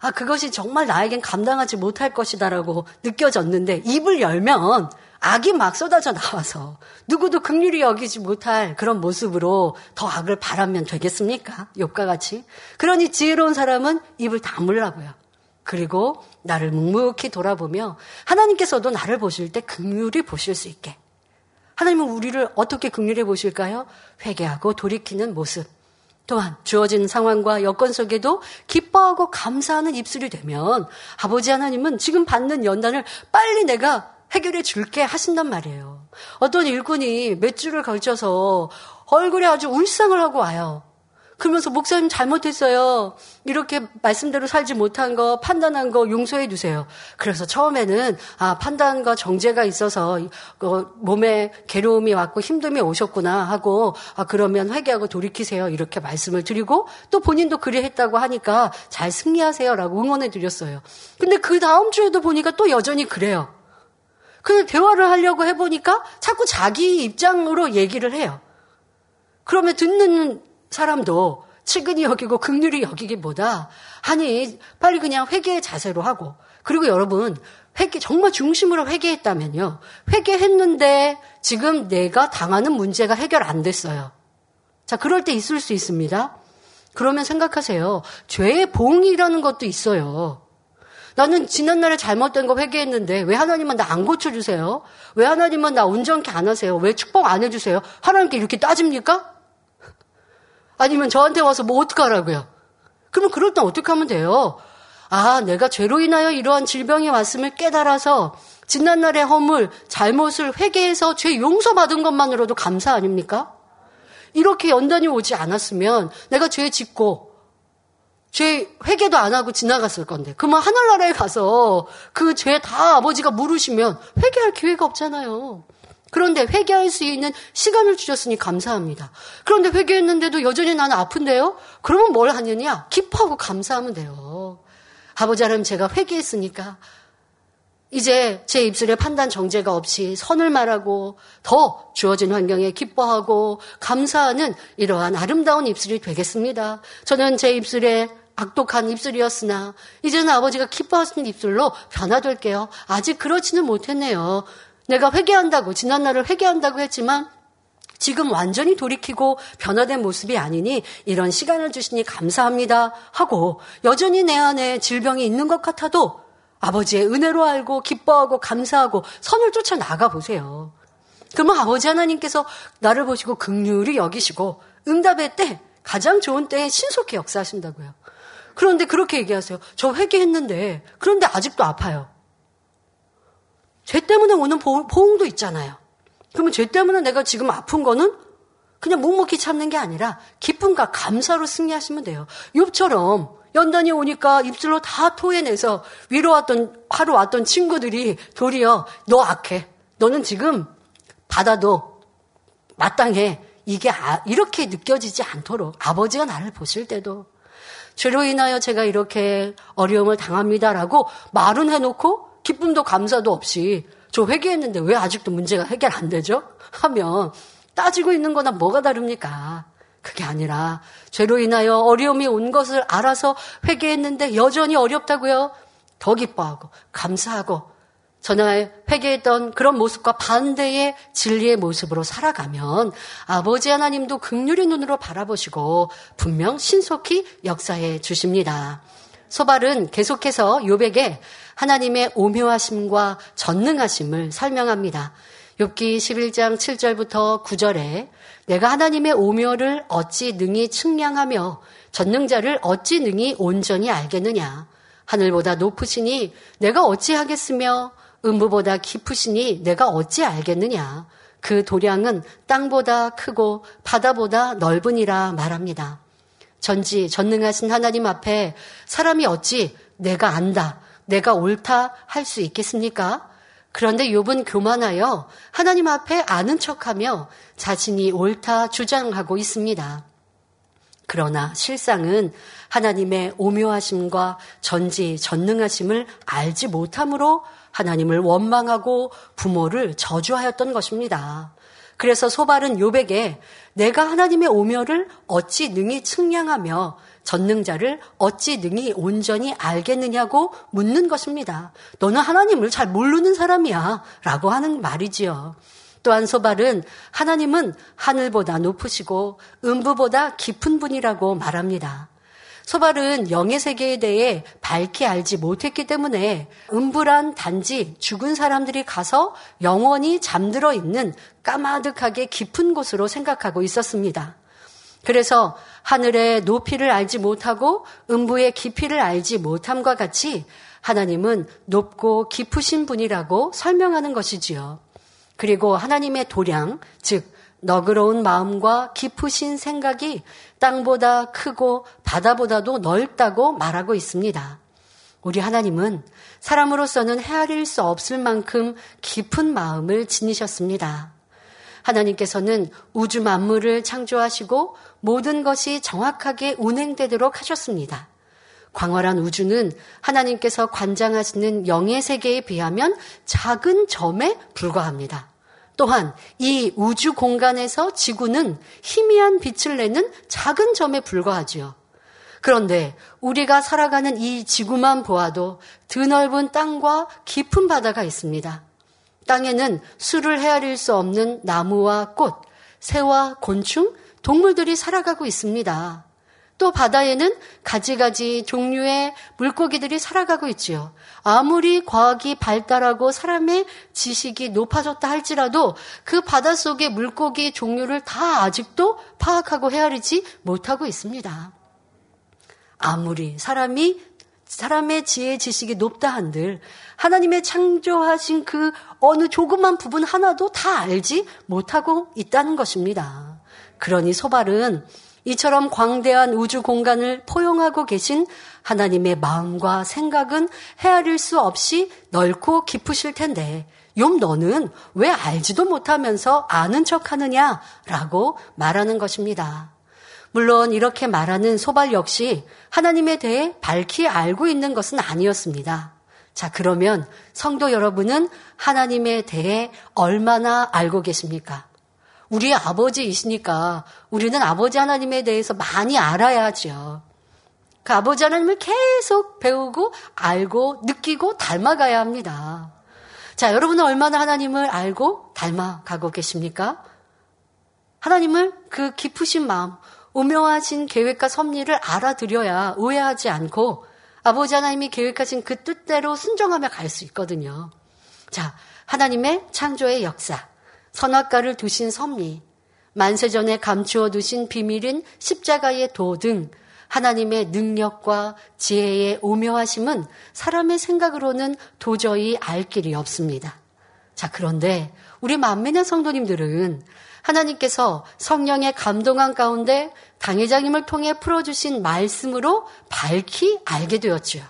아, 그것이 정말 나에겐 감당하지 못할 것이다라고 느껴졌는데 입을 열면 악이 막 쏟아져 나와서 누구도 극률이 여기지 못할 그런 모습으로 더 악을 바라면 되겠습니까? 욕과 같이. 그러니 지혜로운 사람은 입을 다물라고요. 그리고 나를 묵묵히 돌아보며 하나님께서도 나를 보실 때 극률이 보실 수 있게. 하나님은 우리를 어떻게 극률해 보실까요? 회개하고 돌이키는 모습. 또한 주어진 상황과 여건 속에도 기뻐하고 감사하는 입술이 되면 아버지 하나님은 지금 받는 연단을 빨리 내가 해결해 줄게 하신단 말이에요. 어떤 일꾼이 몇 주를 걸쳐서 얼굴에 아주 울상을 하고 와요. 그러면서 목사님 잘못했어요. 이렇게 말씀대로 살지 못한 거 판단한 거 용서해 주세요. 그래서 처음에는 아 판단과 정제가 있어서 그 몸에 괴로움이 왔고 힘듦이 오셨구나 하고 아 그러면 회개하고 돌이키세요 이렇게 말씀을 드리고 또 본인도 그리 했다고 하니까 잘 승리하세요라고 응원해 드렸어요. 근데 그 다음 주에도 보니까 또 여전히 그래요. 근데 대화를 하려고 해보니까 자꾸 자기 입장으로 얘기를 해요. 그러면 듣는 사람도 측은히 여기고 극률이 여기기보다 아니 빨리 그냥 회개의 자세로 하고 그리고 여러분 회개 정말 중심으로 회개했다면요 회개했는데 지금 내가 당하는 문제가 해결 안 됐어요. 자 그럴 때 있을 수 있습니다. 그러면 생각하세요. 죄의 봉이라는 것도 있어요. 나는 지난날에 잘못된 거 회개했는데 왜 하나님은 나 안 고쳐주세요? 왜 하나님은 나 온전케 안 하세요? 왜 축복 안 해주세요? 하나님께 이렇게 따집니까? 아니면 저한테 와서 뭐 어떡하라고요? 그러면 그럴 땐 어떻게 하면 돼요? 아, 내가 죄로 인하여 이러한 질병이 왔음을 깨달아서 지난 날의 허물, 잘못을 회개해서 죄 용서받은 것만으로도 감사 아닙니까? 이렇게 연단이 오지 않았으면 내가 죄 짓고 죄 회개도 안 하고 지나갔을 건데 그러면 하늘나라에 가서 그 죄 다 아버지가 물으시면 회개할 기회가 없잖아요. 그런데 회개할 수 있는 시간을 주셨으니 감사합니다. 그런데 회개했는데도 여전히 나는 아픈데요? 그러면 뭘 하느냐? 기뻐하고 감사하면 돼요. 아버지 하나님 제가 회개했으니까 이제 제 입술에 판단 정제가 없이 선을 말하고 더 주어진 환경에 기뻐하고 감사하는 이러한 아름다운 입술이 되겠습니다. 저는 제 입술에 악독한 입술이었으나 이제는 아버지가 기뻐하시는 입술로 변화될게요. 아직 그렇지는 못했네요. 내가 회개한다고, 지난날을 회개한다고 했지만 지금 완전히 돌이키고 변화된 모습이 아니니 이런 시간을 주시니 감사합니다 하고 여전히 내 안에 질병이 있는 것 같아도 아버지의 은혜로 알고 기뻐하고 감사하고 선을 쫓아 나가 보세요. 그러면 아버지 하나님께서 나를 보시고 극률이 여기시고 응답의 때 가장 좋은 때에 신속히 역사하신다고요. 그런데 그렇게 얘기하세요. 저 회개했는데 그런데 아직도 아파요. 죄 때문에 오는 보응도 있잖아요. 그러면 죄 때문에 내가 지금 아픈 거는 그냥 묵묵히 참는 게 아니라 기쁨과 감사로 승리하시면 돼요. 욥처럼 연단이 오니까 입술로 다 토해내서 위로 왔던 하루 왔던 친구들이 도리어 너 악해. 너는 지금 받아도 마땅해 이게 아, 이렇게 느껴지지 않도록 아버지가 나를 보실 때도 죄로 인하여 제가 이렇게 어려움을 당합니다라고 말은 해놓고 기쁨도 감사도 없이 저 회개했는데 왜 아직도 문제가 해결 안 되죠? 하면 따지고 있는 거나 뭐가 다릅니까? 그게 아니라 죄로 인하여 어려움이 온 것을 알아서 회개했는데 여전히 어렵다고요. 더 기뻐하고 감사하고 전날 회개했던 그런 모습과 반대의 진리의 모습으로 살아가면 아버지 하나님도 극률의 눈으로 바라보시고 분명 신속히 역사해 주십니다. 소발은 계속해서 요백에 하나님의 오묘하심과 전능하심을 설명합니다. 욥기 11장 7절부터 9절에 내가 하나님의 오묘를 어찌 능히 측량하며 전능자를 어찌 능히 온전히 알겠느냐 하늘보다 높으시니 내가 어찌 하겠으며 음부보다 깊으시니 내가 어찌 알겠느냐. 그 도량은 땅보다 크고 바다보다 넓으니라 말합니다. 전지 전능하신 하나님 앞에 사람이 어찌 내가 안다, 내가 옳다 할 수 있겠습니까? 그런데 욥은 교만하여 하나님 앞에 아는 척하며 자신이 옳다 주장하고 있습니다. 그러나 실상은 하나님의 오묘하심과 전지 전능하심을 알지 못함으로 하나님을 원망하고 부모를 저주하였던 것입니다. 그래서 소발은 요백에 내가 하나님의 오묘를 어찌 능히 측량하며 전능자를 어찌 능히 온전히 알겠느냐고 묻는 것입니다. 너는 하나님을 잘 모르는 사람이야. 라고 하는 말이지요. 또한 소발은 하나님은 하늘보다 높으시고 음부보다 깊은 분이라고 말합니다. 소발은 영의 세계에 대해 밝히 알지 못했기 때문에 음부란 단지 죽은 사람들이 가서 영원히 잠들어 있는 까마득하게 깊은 곳으로 생각하고 있었습니다. 그래서 하늘의 높이를 알지 못하고 음부의 깊이를 알지 못함과 같이 하나님은 높고 깊으신 분이라고 설명하는 것이지요. 그리고 하나님의 도량, 즉 너그러운 마음과 깊으신 생각이 땅보다 크고 바다보다도 넓다고 말하고 있습니다. 우리 하나님은 사람으로서는 헤아릴 수 없을 만큼 깊은 마음을 지니셨습니다. 하나님께서는 우주 만물을 창조하시고 모든 것이 정확하게 운행되도록 하셨습니다. 광활한 우주는 하나님께서 관장하시는 영의 세계에 비하면 작은 점에 불과합니다. 또한 이 우주 공간에서 지구는 희미한 빛을 내는 작은 점에 불과하지요. 그런데 우리가 살아가는 이 지구만 보아도 드넓은 땅과 깊은 바다가 있습니다. 땅에는 수를 헤아릴 수 없는 나무와 꽃, 새와 곤충, 동물들이 살아가고 있습니다. 또 바다에는 가지가지 종류의 물고기들이 살아가고 있지요. 아무리 과학이 발달하고 사람의 지식이 높아졌다 할지라도 그 바다 속의 물고기 종류를 다 아직도 파악하고 헤아리지 못하고 있습니다. 아무리 사람이 사람의 지혜 지식이 높다 한들 하나님의 창조하신 그 어느 조그만 부분 하나도 다 알지 못하고 있다는 것입니다. 그러니 소발은 이처럼 광대한 우주 공간을 포용하고 계신 하나님의 마음과 생각은 헤아릴 수 없이 넓고 깊으실 텐데, 용 너는 왜 알지도 못하면서 아는 척 하느냐? 라고 말하는 것입니다. 물론 이렇게 말하는 소발 역시 하나님에 대해 밝히 알고 있는 것은 아니었습니다. 자, 그러면 성도 여러분은 하나님에 대해 얼마나 알고 계십니까? 우리 아버지이시니까 우리는 아버지 하나님에 대해서 많이 알아야죠. 그 아버지 하나님을 계속 배우고 알고 느끼고 닮아가야 합니다. 자, 여러분은 얼마나 하나님을 알고 닮아가고 계십니까? 하나님을 그 깊으신 마음, 오묘하신 계획과 섭리를 알아들여야 오해하지 않고 아버지 하나님이 계획하신 그 뜻대로 순종하며 갈 수 있거든요. 자, 하나님의 창조의 역사. 선악과를 두신 섭리, 만세전에 감추어 두신 비밀인 십자가의 도 등 하나님의 능력과 지혜의 오묘하심은 사람의 생각으로는 도저히 알 길이 없습니다. 자, 그런데 우리 만민의 성도님들은 하나님께서 성령의 감동한 가운데 당회장님을 통해 풀어주신 말씀으로 밝히 알게 되었죠.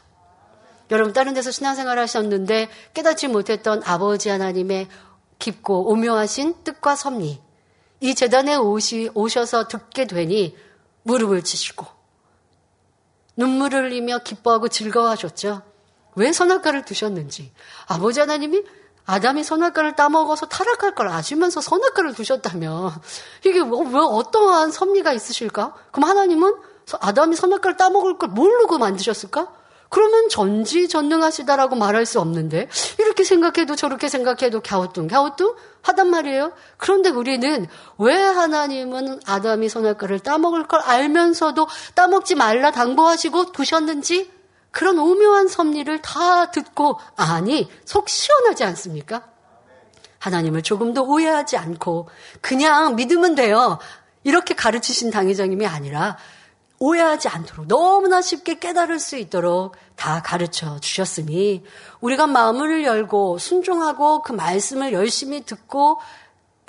여러분, 다른 데서 신앙생활 하셨는데 깨닫지 못했던 아버지 하나님의 깊고 오묘하신 뜻과 섭리. 이 재단에 오시, 오셔서 듣게 되니 무릎을 치시고 눈물을 흘리며 기뻐하고 즐거워하셨죠. 왜 선악과를 두셨는지. 아버지 하나님이 아담이 선악과를 따먹어서 타락할 걸 아시면서 선악과를 두셨다면 이게 뭐, 왜 어떠한 섭리가 있으실까? 그럼 하나님은 아담이 선악과를 따먹을 걸 모르고 만드셨을까? 그러면 전지전능하시다라고 말할 수 없는데 이렇게 생각해도 저렇게 생각해도 갸우뚱 갸우뚱 하단 말이에요. 그런데 우리는 왜 하나님은 아담이 선악과를 따먹을 걸 알면서도 따먹지 말라 당부하시고 두셨는지 그런 오묘한 섭리를 다 듣고 아니 속 시원하지 않습니까? 하나님을 조금도 오해하지 않고 그냥 믿으면 돼요. 이렇게 가르치신 당회장님이 아니라 오해하지 않도록 너무나 쉽게 깨달을 수 있도록 다 가르쳐 주셨으니 우리가 마음을 열고 순종하고 그 말씀을 열심히 듣고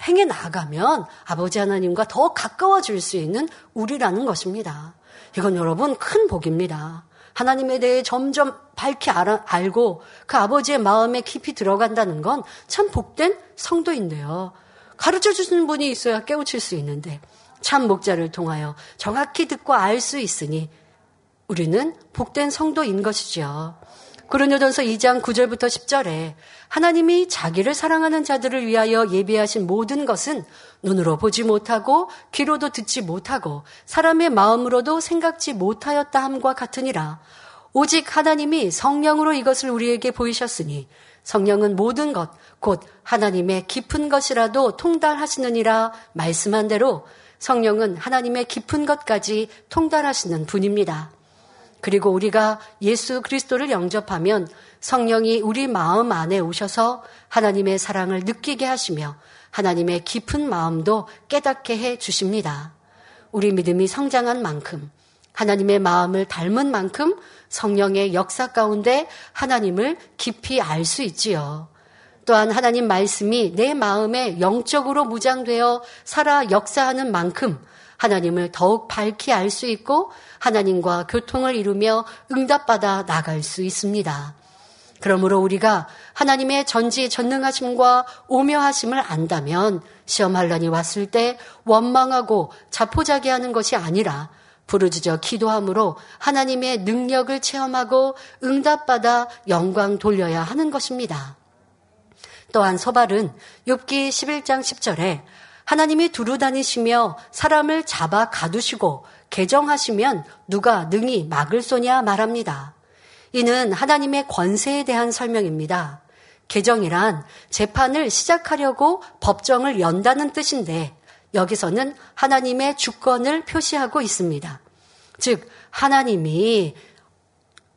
행해 나가면 아버지 하나님과 더 가까워질 수 있는 우리라는 것입니다. 이건 여러분 큰 복입니다. 하나님에 대해 점점 밝히 알아, 알고 그 아버지의 마음에 깊이 들어간다는 건 참 복된 성도인데요. 가르쳐 주시는 분이 있어야 깨우칠 수 있는데 참 목자를 통하여 정확히 듣고 알 수 있으니 우리는 복된 성도인 것이지요. 고린도전서 2장 9절부터 10절에 하나님이 자기를 사랑하는 자들을 위하여 예비하신 모든 것은 눈으로 보지 못하고 귀로도 듣지 못하고 사람의 마음으로도 생각지 못하였다 함과 같으니라. 오직 하나님이 성령으로 이것을 우리에게 보이셨으니 성령은 모든 것, 곧 하나님의 깊은 것이라도 통달하시느니라 말씀한 대로 성령은 하나님의 깊은 것까지 통달하시는 분입니다. 그리고 우리가 예수 그리스도를 영접하면 성령이 우리 마음 안에 오셔서 하나님의 사랑을 느끼게 하시며 하나님의 깊은 마음도 깨닫게 해 주십니다. 우리 믿음이 성장한 만큼 하나님의 마음을 닮은 만큼 성령의 역사 가운데 하나님을 깊이 알 수 있지요. 또한 하나님 말씀이 내 마음에 영적으로 무장되어 살아 역사하는 만큼 하나님을 더욱 밝히 알 수 있고 하나님과 교통을 이루며 응답받아 나갈 수 있습니다. 그러므로 우리가 하나님의 전지 전능하심과 오묘하심을 안다면 시험할란이 왔을 때 원망하고 자포자기하는 것이 아니라 부르짖어 기도함으로 하나님의 능력을 체험하고 응답받아 영광 돌려야 하는 것입니다. 또한 서발은 욥기 11장 10절에 하나님이 두루 다니시며 사람을 잡아 가두시고 개정하시면 누가 능히 막을 소냐 말합니다. 이는 하나님의 권세에 대한 설명입니다. 개정이란 재판을 시작하려고 법정을 연다는 뜻인데 여기서는 하나님의 주권을 표시하고 있습니다. 즉, 하나님이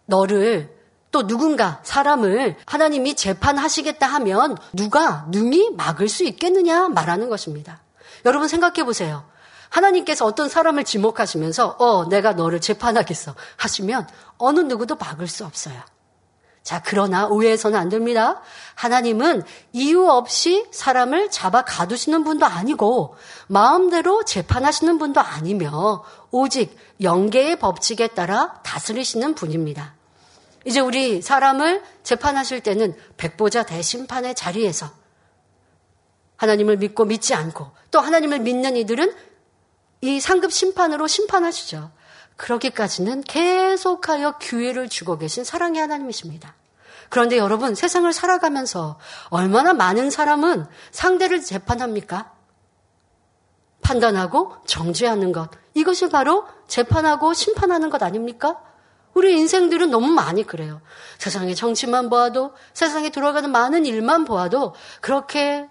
너를 또 누군가 사람을 하나님이 재판하시겠다 하면 누가 능히 막을 수 있겠느냐 말하는 것입니다. 여러분 생각해 보세요. 하나님께서 어떤 사람을 지목하시면서 어 내가 너를 재판하겠어 하시면 어느 누구도 막을 수 없어요. 자, 그러나 오해해서는 안 됩니다. 하나님은 이유 없이 사람을 잡아 가두시는 분도 아니고 마음대로 재판하시는 분도 아니며 오직 영계의 법칙에 따라 다스리시는 분입니다. 이제 우리 사람을 재판하실 때는 백보자 대심판의 자리에서 하나님을 믿고 믿지 않고 또 하나님을 믿는 이들은 이 상급 심판으로 심판하시죠. 그러기까지는 계속하여 기회를 주고 계신 사랑의 하나님이십니다. 그런데 여러분, 세상을 살아가면서 얼마나 많은 사람은 상대를 재판합니까? 판단하고 정죄하는 것. 이것이 바로 재판하고 심판하는 것 아닙니까? 우리 인생들은 너무 많이 그래요. 세상의 정치만 보아도, 세상에 들어가는 많은 일만 보아도 그렇게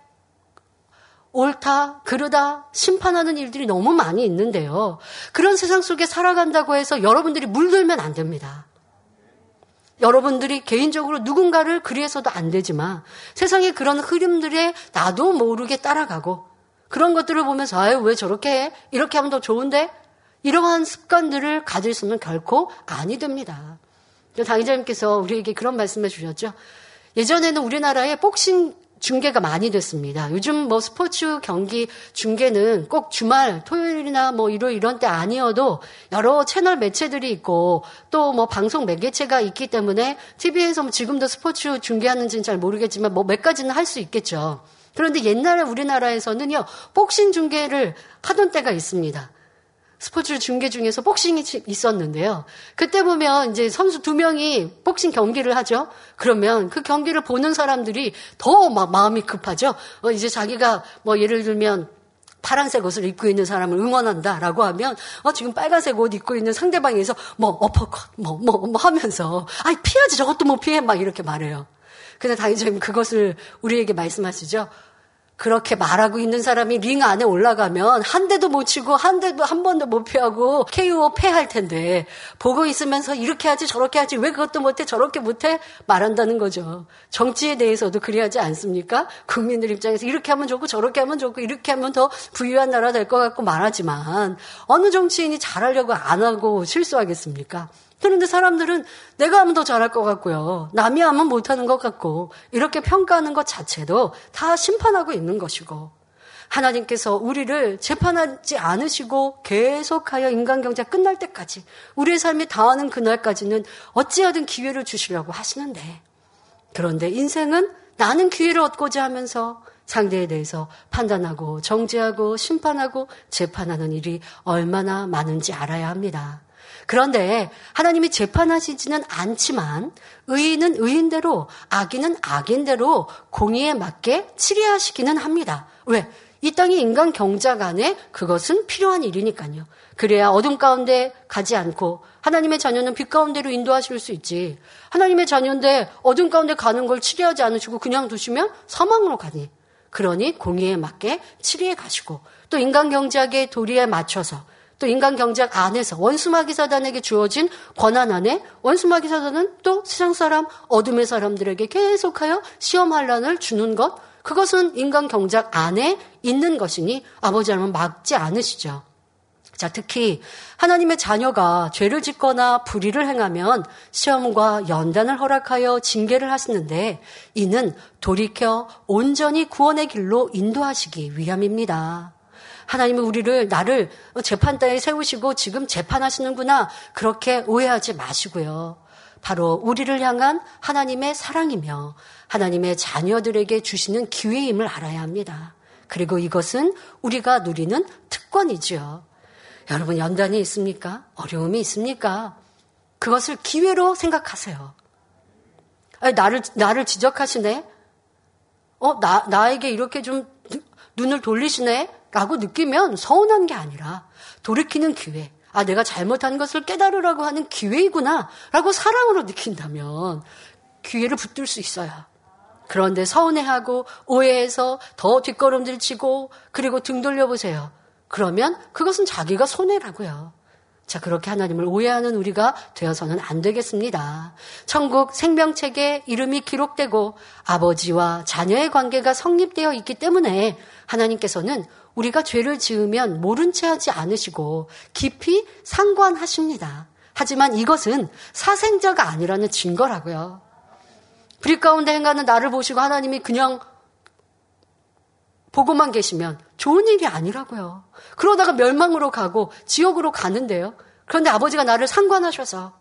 옳다, 그르다, 심판하는 일들이 너무 많이 있는데요. 그런 세상 속에 살아간다고 해서 여러분들이 물들면 안 됩니다. 여러분들이 개인적으로 누군가를 그리해서도 안 되지만 세상에 그런 흐름들에 나도 모르게 따라가고 그런 것들을 보면서 아유 왜 저렇게 해? 이렇게 하면 더 좋은데 이러한 습관들을 가질 수는 결코 아니 됩니다. 당의자님께서 우리에게 그런 말씀을 주셨죠. 예전에는 우리나라에 복싱 중계가 많이 됐습니다. 요즘 뭐 스포츠 경기 중계는 꼭 주말, 토요일이나 뭐 일요일 이런 때 아니어도 여러 채널 매체들이 있고 또 뭐 방송 매개체가 있기 때문에 TV에서 뭐 지금도 스포츠 중계하는지는 잘 모르겠지만 뭐 몇 가지는 할 수 있겠죠. 그런데 옛날에 우리나라에서는요, 복싱 중계를 하던 때가 있습니다. 스포츠 중계 중에서 복싱이 있었는데요. 그때 보면 이제 선수 두 명이 복싱 경기를 하죠. 그러면 그 경기를 보는 사람들이 더 막 마음이 급하죠. 어, 이제 자기가 뭐 예를 들면 파란색 옷을 입고 있는 사람을 응원한다라고 하면 어 지금 빨간색 옷 입고 있는 상대방에서 뭐 어퍼컷 뭐 뭐 뭐, 뭐 하면서 아이 피하지 저것도 못 피해 막 이렇게 말해요. 근데 당연히 그것을 우리에게 말씀하시죠. 그렇게 말하고 있는 사람이 링 안에 올라가면 한 대도 못 치고 한 대도 한 번도 못 피하고 KO 패할 텐데 보고 있으면서 이렇게 하지 저렇게 하지 왜 그것도 못해 저렇게 못해 말한다는 거죠. 정치에 대해서도 그래야지 않습니까? 국민들 입장에서 이렇게 하면 좋고 저렇게 하면 좋고 이렇게 하면 더 부유한 나라 될 것 같고 말하지만 어느 정치인이 잘하려고 안 하고 실수하겠습니까? 그런데 사람들은 내가 하면 더 잘할 것 같고요. 남이 하면 못하는 것 같고, 이렇게 평가하는 것 자체도 다 심판하고 있는 것이고, 하나님께서 우리를 재판하지 않으시고 계속하여 인간경제 끝날 때까지, 우리의 삶이 다하는 그날까지는 어찌하든 기회를 주시려고 하시는데, 그런데 인생은 나는 기회를 얻고자 하면서 상대에 대해서 판단하고 정죄하고 심판하고 재판하는 일이 얼마나 많은지 알아야 합니다. 그런데 하나님이 재판하시지는 않지만 의인은 의인대로 악인은 악인대로 공의에 맞게 치리하시기는 합니다. 왜? 이 땅의 인간 경작 안에 그것은 필요한 일이니까요. 그래야 어둠 가운데 가지 않고 하나님의 자녀는 빛 가운데로 인도하실 수 있지. 하나님의 자녀인데 어둠 가운데 가는 걸 치리하지 않으시고 그냥 두시면 사망으로 가니. 그러니 공의에 맞게 치리해 가시고 또 인간 경작의 도리에 맞춰서 또 인간 경제학 안에서 원수마귀 사단에게 주어진 권한 안에 원수마귀 사단은 또 세상 사람, 어둠의 사람들에게 계속하여 시험 환란을 주는 것, 그것은 인간 경작 안에 있는 것이니 아버지 하나님은 막지 않으시죠. 자, 특히 하나님의 자녀가 죄를 짓거나 불의를 행하면 시험과 연단을 허락하여 징계를 하시는데 이는 돌이켜 온전히 구원의 길로 인도하시기 위함입니다. 하나님은 우리를 나를 재판대에 세우시고 지금 재판하시는구나 그렇게 오해하지 마시고요. 바로 우리를 향한 하나님의 사랑이며 하나님의 자녀들에게 주시는 기회임을 알아야 합니다. 그리고 이것은 우리가 누리는 특권이지요. 여러분 연단이 있습니까? 어려움이 있습니까? 그것을 기회로 생각하세요. 나를 나를 지적하시네. 어, 나 나에게 이렇게 좀 눈을 돌리시네. 라고 느끼면 서운한 게 아니라 돌이키는 기회. 아, 내가 잘못한 것을 깨달으라고 하는 기회이구나. 라고 사랑으로 느낀다면 기회를 붙들 수 있어요. 그런데 서운해하고 오해해서 더 뒷걸음질 치고 그리고 등 돌려보세요. 그러면 그것은 자기가 손해라고요. 자, 그렇게 하나님을 오해하는 우리가 되어서는 안 되겠습니다. 천국 생명책에 이름이 기록되고 아버지와 자녀의 관계가 성립되어 있기 때문에 하나님께서는 우리가 죄를 지으면 모른 채 하지 않으시고 깊이 상관하십니다. 하지만 이것은 사생자가 아니라는 증거라고요. 불이 가운데 행하는 나를 보시고 하나님이 그냥 보고만 계시면 좋은 일이 아니라고요. 그러다가 멸망으로 가고 지옥으로 가는데요. 그런데 아버지가 나를 상관하셔서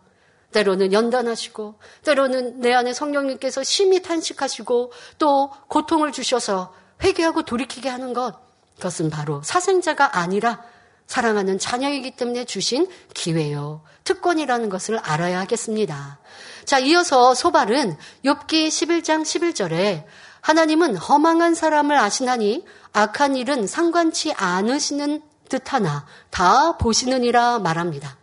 때로는 연단하시고 때로는 내 안에 성령님께서 심히 탄식하시고 또 고통을 주셔서 회개하고 돌이키게 하는 것그 것은 바로 사생자가 아니라 사랑하는 자녀이기 때문에 주신 기회요. 특권이라는 것을 알아야 하겠습니다. 자, 이어서 소발은 욥기 11장 11절에 하나님은 허망한 사람을 아시나니 악한 일은 상관치 않으시는 듯하나 다 보시느니라 말합니다.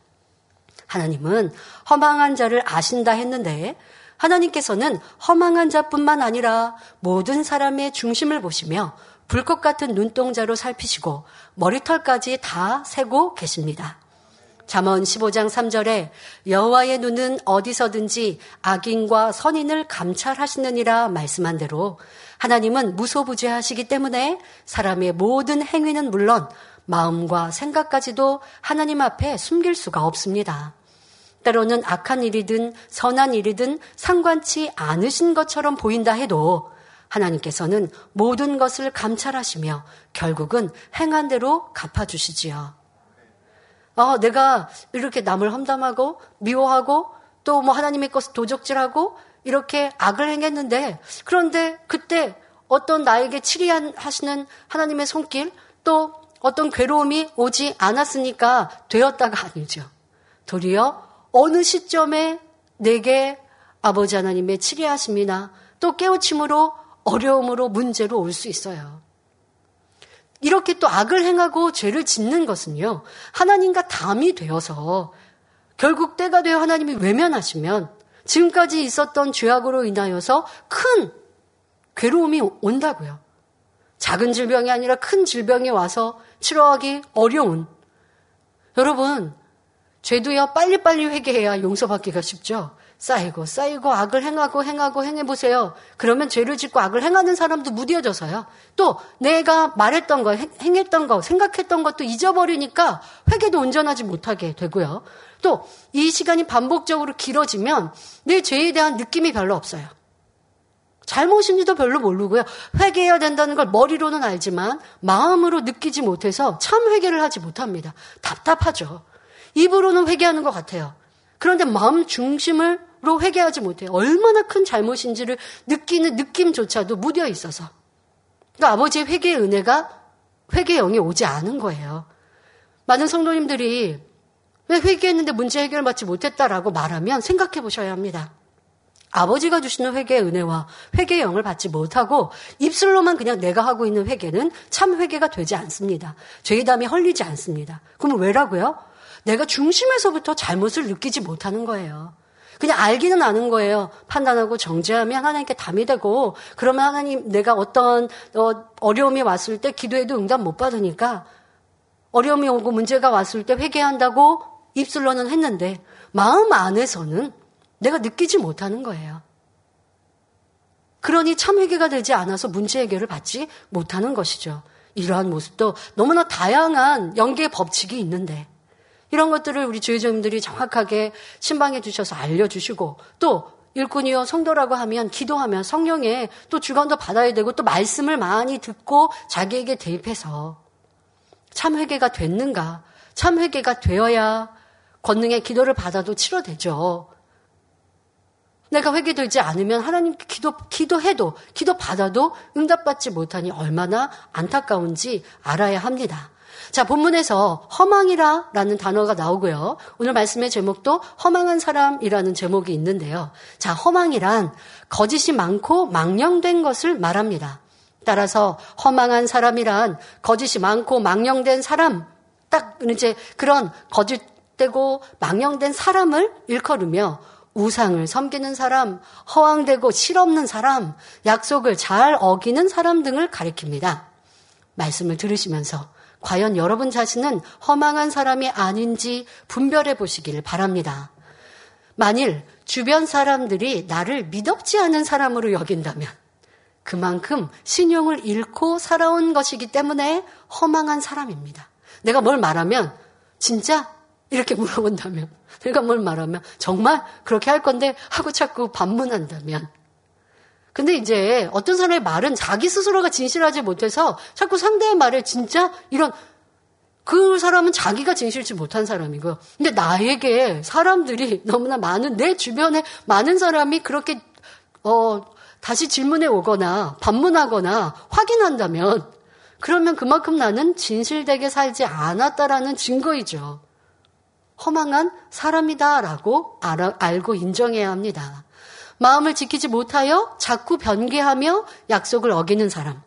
하나님은 허망한 자를 아신다 했는데 하나님께서는 허망한 자뿐만 아니라 모든 사람의 중심을 보시며 불꽃 같은 눈동자로 살피시고 머리털까지 다 세고 계십니다. 잠언 15장 3절에 여호와의 눈은 어디서든지 악인과 선인을 감찰하시느니라 말씀한 대로 하나님은 무소부재하시기 때문에 사람의 모든 행위는 물론 마음과 생각까지도 하나님 앞에 숨길 수가 없습니다. 때로는 악한 일이든 선한 일이든 상관치 않으신 것처럼 보인다 해도 하나님께서는 모든 것을 감찰하시며 결국은 행한 대로 갚아주시지요. 어, 내가 이렇게 남을 험담하고 미워하고 또 뭐 하나님의 것을 도적질하고 이렇게 악을 행했는데 그런데 그때 어떤 나에게 치리하시는 하나님의 손길 또 어떤 괴로움이 오지 않았으니까 되었다가 아니죠. 도리어 어느 시점에 내게 아버지 하나님의 치리하심이나 또 깨우침으로 어려움으로 문제로 올 수 있어요. 이렇게 또 악을 행하고 죄를 짓는 것은요, 하나님과 담이 되어서 결국 때가 되어 하나님이 외면하시면 지금까지 있었던 죄악으로 인하여서 큰 괴로움이 온다고요. 작은 질병이 아니라 큰 질병이 와서 치료하기 어려운. 여러분, 죄도요, 빨리빨리 회개해야 용서받기가 쉽죠? 쌓이고 쌓이고 악을 행하고 행하고 행해보세요. 그러면 죄를 짓고 악을 행하는 사람도 무뎌져서요. 또 내가 말했던 거, 행했던 거, 생각했던 것도 잊어버리니까 회개도 온전하지 못하게 되고요. 또 이 시간이 반복적으로 길어지면 내 죄에 대한 느낌이 별로 없어요. 잘못인지도 별로 모르고요. 회개해야 된다는 걸 머리로는 알지만 마음으로 느끼지 못해서 참 회개를 하지 못합니다. 답답하죠. 입으로는 회개하는 것 같아요. 그런데 마음 중심으 로 회개하지 못해요. 얼마나 큰 잘못인지를 느끼는 느낌조차도 무뎌 있어서. 그러니까 아버지의 회개의 은혜가 회개의 영이 오지 않은 거예요. 많은 성도님들이 왜 회개했는데 문제 해결 받지 못했다라고 말하면 생각해 보셔야 합니다. 아버지가 주시는 회개의 은혜와 회개의 영을 받지 못하고 입술로만 그냥 내가 하고 있는 회개는 참 회개가 되지 않습니다. 죄의 담이 헐리지 않습니다. 그럼 왜라고요? 내가 중심에서부터 잘못을 느끼지 못하는 거예요. 그냥 알기는 아는 거예요. 판단하고 정죄하면 하나님께 담이 되고 그러면 하나님 내가 어떤 어, 려움이 왔을 때 기도해도 응답 못 받으니까 어려움이 오고 문제가 왔을 때 회개한다고 입술로는 했는데 마음 안에서는 내가 느끼지 못하는 거예요. 그러니 참 회개가 되지 않아서 문제 해결을 받지 못하는 것이죠. 이러한 모습도 너무나 다양한 연계의 법칙이 있는데 이런 것들을 우리 주의자님들이 정확하게 신방해 주셔서 알려주시고 또 일꾼이요 성도라고 하면 기도하면 성령의 또 주관도 받아야 되고 또 말씀을 많이 듣고 자기에게 대입해서 참 회개가 됐는가 참 회개가 되어야 권능의 기도를 받아도 치료되죠. 내가 회개되지 않으면 하나님께 기도, 기도해도, 기도 받아도 응답받지 못하니 얼마나 안타까운지 알아야 합니다. 자, 본문에서 허망이라 라는 단어가 나오고요. 오늘 말씀의 제목도 허망한 사람이라는 제목이 있는데요. 자, 허망이란 거짓이 많고 망령된 것을 말합니다. 따라서 허망한 사람이란 거짓이 많고 망령된 사람, 딱 이제 그런 거짓되고 망령된 사람을 일컬으며 우상을 섬기는 사람, 허황되고 실없는 사람, 약속을 잘 어기는 사람 등을 가리킵니다. 말씀을 들으시면서 과연 여러분 자신은 허망한 사람이 아닌지 분별해 보시기를 바랍니다. 만일 주변 사람들이 나를 믿업지 않은 사람으로 여긴다면 그만큼 신용을 잃고 살아온 것이기 때문에 허망한 사람입니다. 내가 뭘 말하면 진짜 이렇게 물어본다면 내가 뭘 말하면 정말 그렇게 할 건데 하고 자꾸 반문한다면 근데 이제 어떤 사람의 말은 자기 스스로가 진실하지 못해서 자꾸 상대의 말을 진짜 이런 그 사람은 자기가 진실치 못한 사람이고요. 근데 나에게 사람들이 너무나 많은 내 주변에 많은 사람이 그렇게 어 다시 질문해 오거나 반문하거나 확인한다면 그러면 그만큼 나는 진실되게 살지 않았다라는 증거이죠. 허망한 사람이다라고 알아, 알고 인정해야 합니다. 마음을 지키지 못하여 자꾸 변개하며 약속을 어기는 사람.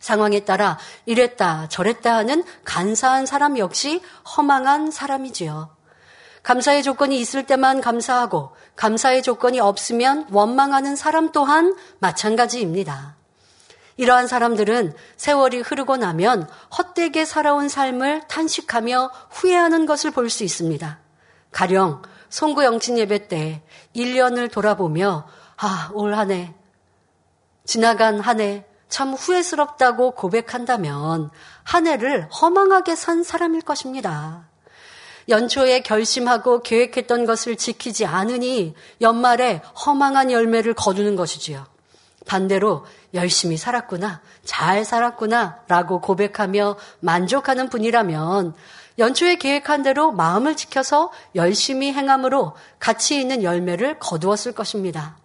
상황에 따라 이랬다 저랬다 하는 간사한 사람 역시 허망한 사람이지요. 감사의 조건이 있을 때만 감사하고 감사의 조건이 없으면 원망하는 사람 또한 마찬가지입니다. 이러한 사람들은 세월이 흐르고 나면 헛되게 살아온 삶을 탄식하며 후회하는 것을 볼 수 있습니다. 가령 송구 영친 예배 때 1년을 돌아보며 아, 올 한 해, 지나간 한 해 참 후회스럽다고 고백한다면 한 해를 허망하게 산 사람일 것입니다. 연초에 결심하고 계획했던 것을 지키지 않으니 연말에 허망한 열매를 거두는 것이지요. 반대로 열심히 살았구나, 잘 살았구나 라고 고백하며 만족하는 분이라면 연초에 계획한 대로 마음을 지켜서 열심히 행함으로 가치 있는 열매를 거두었을 것입니다.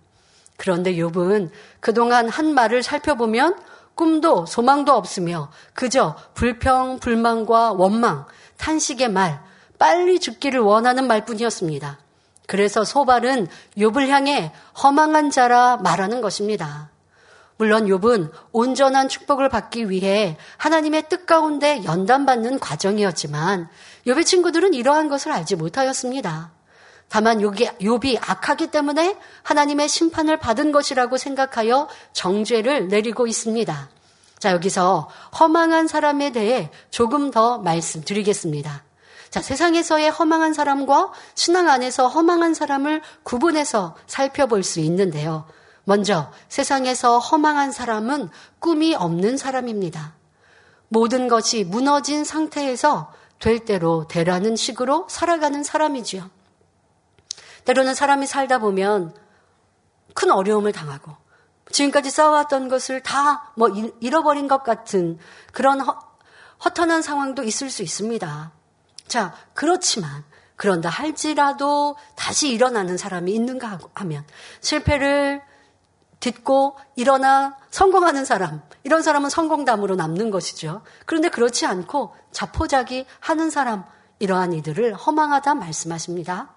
그런데 욥은 그동안 한 말을 살펴보면 꿈도 소망도 없으며 그저 불평, 불만과 원망, 탄식의 말, 빨리 죽기를 원하는 말뿐이었습니다. 그래서 소발은 욥을 향해 허망한 자라 말하는 것입니다. 물론 욥은 온전한 축복을 받기 위해 하나님의 뜻 가운데 연단받는 과정이었지만 욥의 친구들은 이러한 것을 알지 못하였습니다. 다만 욥이, 악하기 때문에 하나님의 심판을 받은 것이라고 생각하여 정죄를 내리고 있습니다. 자, 여기서 허망한 사람에 대해 조금 더 말씀드리겠습니다. 자, 세상에서의 허망한 사람과 신앙 안에서 허망한 사람을 구분해서 살펴볼 수 있는데요. 먼저 세상에서 허망한 사람은 꿈이 없는 사람입니다. 모든 것이 무너진 상태에서 될 대로 되라는 식으로 살아가는 사람이지요. 때로는 사람이 살다 보면 큰 어려움을 당하고 지금까지 쌓아왔던 것을 다 뭐 잃어버린 것 같은 그런 허, 허탄한 상황도 있을 수 있습니다. 자, 그렇지만 그런다 할지라도 다시 일어나는 사람이 있는가 하면 실패를 듣고 일어나 성공하는 사람, 이런 사람은 성공담으로 남는 것이죠. 그런데 그렇지 않고 자포자기 하는 사람, 이러한 이들을 허망하다 말씀하십니다.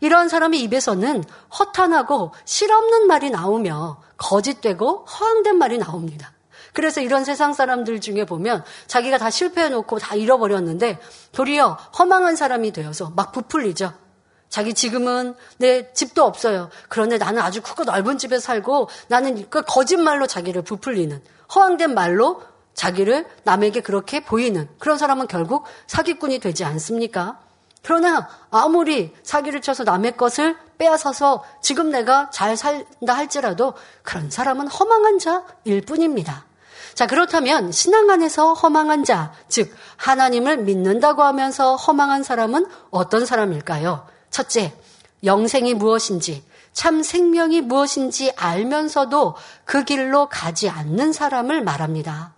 이러한 사람의 입에서는 허탄하고 실없는 말이 나오며 거짓되고 허황된 말이 나옵니다. 그래서 이런 세상 사람들 중에 보면 자기가 다 실패해놓고 다 잃어버렸는데 도리어 허망한 사람이 되어서 막 부풀리죠. 자기 지금은 내 집도 없어요. 그런데 나는 아주 크고 넓은 집에 살고 나는 그 거짓말로 자기를 부풀리는 허황된 말로 자기를 남에게 그렇게 보이는 그런 사람은 결국 사기꾼이 되지 않습니까? 그러나 아무리 사기를 쳐서 남의 것을 빼앗아서 지금 내가 잘 살다 할지라도 그런 사람은 허망한 자일 뿐입니다. 자, 그렇다면 신앙 안에서 허망한 자, 즉 하나님을 믿는다고 하면서 허망한 사람은 어떤 사람일까요? 첫째, 영생이 무엇인지, 참 생명이 무엇인지 알면서도 그 길로 가지 않는 사람을 말합니다.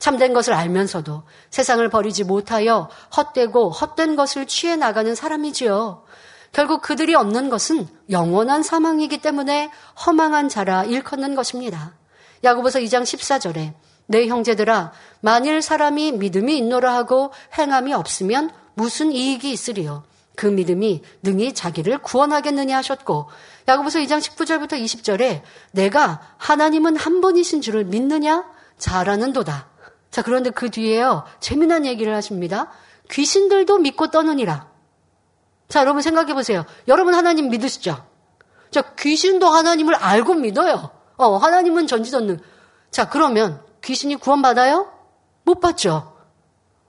참된 것을 알면서도 세상을 버리지 못하여 헛되고 헛된 것을 취해 나가는 사람이지요. 결국 그들이 얻는 것은 영원한 사망이기 때문에 허망한 자라 일컫는 것입니다. 야고보서 2장 14절에 내 형제들아 만일 사람이 믿음이 있노라 하고 행함이 없으면 무슨 이익이 있으리요 그 믿음이 능히 자기를 구원하겠느냐 하셨고 야고보서 2장 19절부터 20절에 내가 하나님은 한 분이신 줄을 믿느냐 잘하는도다. 자 그런데 그 뒤에요 재미난 얘기를 하십니다. 귀신들도 믿고 떠느니라. 자 여러분 생각해 보세요. 여러분 하나님 믿으시죠? 자 귀신도 하나님을 알고 믿어요. 어 하나님은 전지전능. 자 그러면 귀신이 구원받아요? 못 받죠.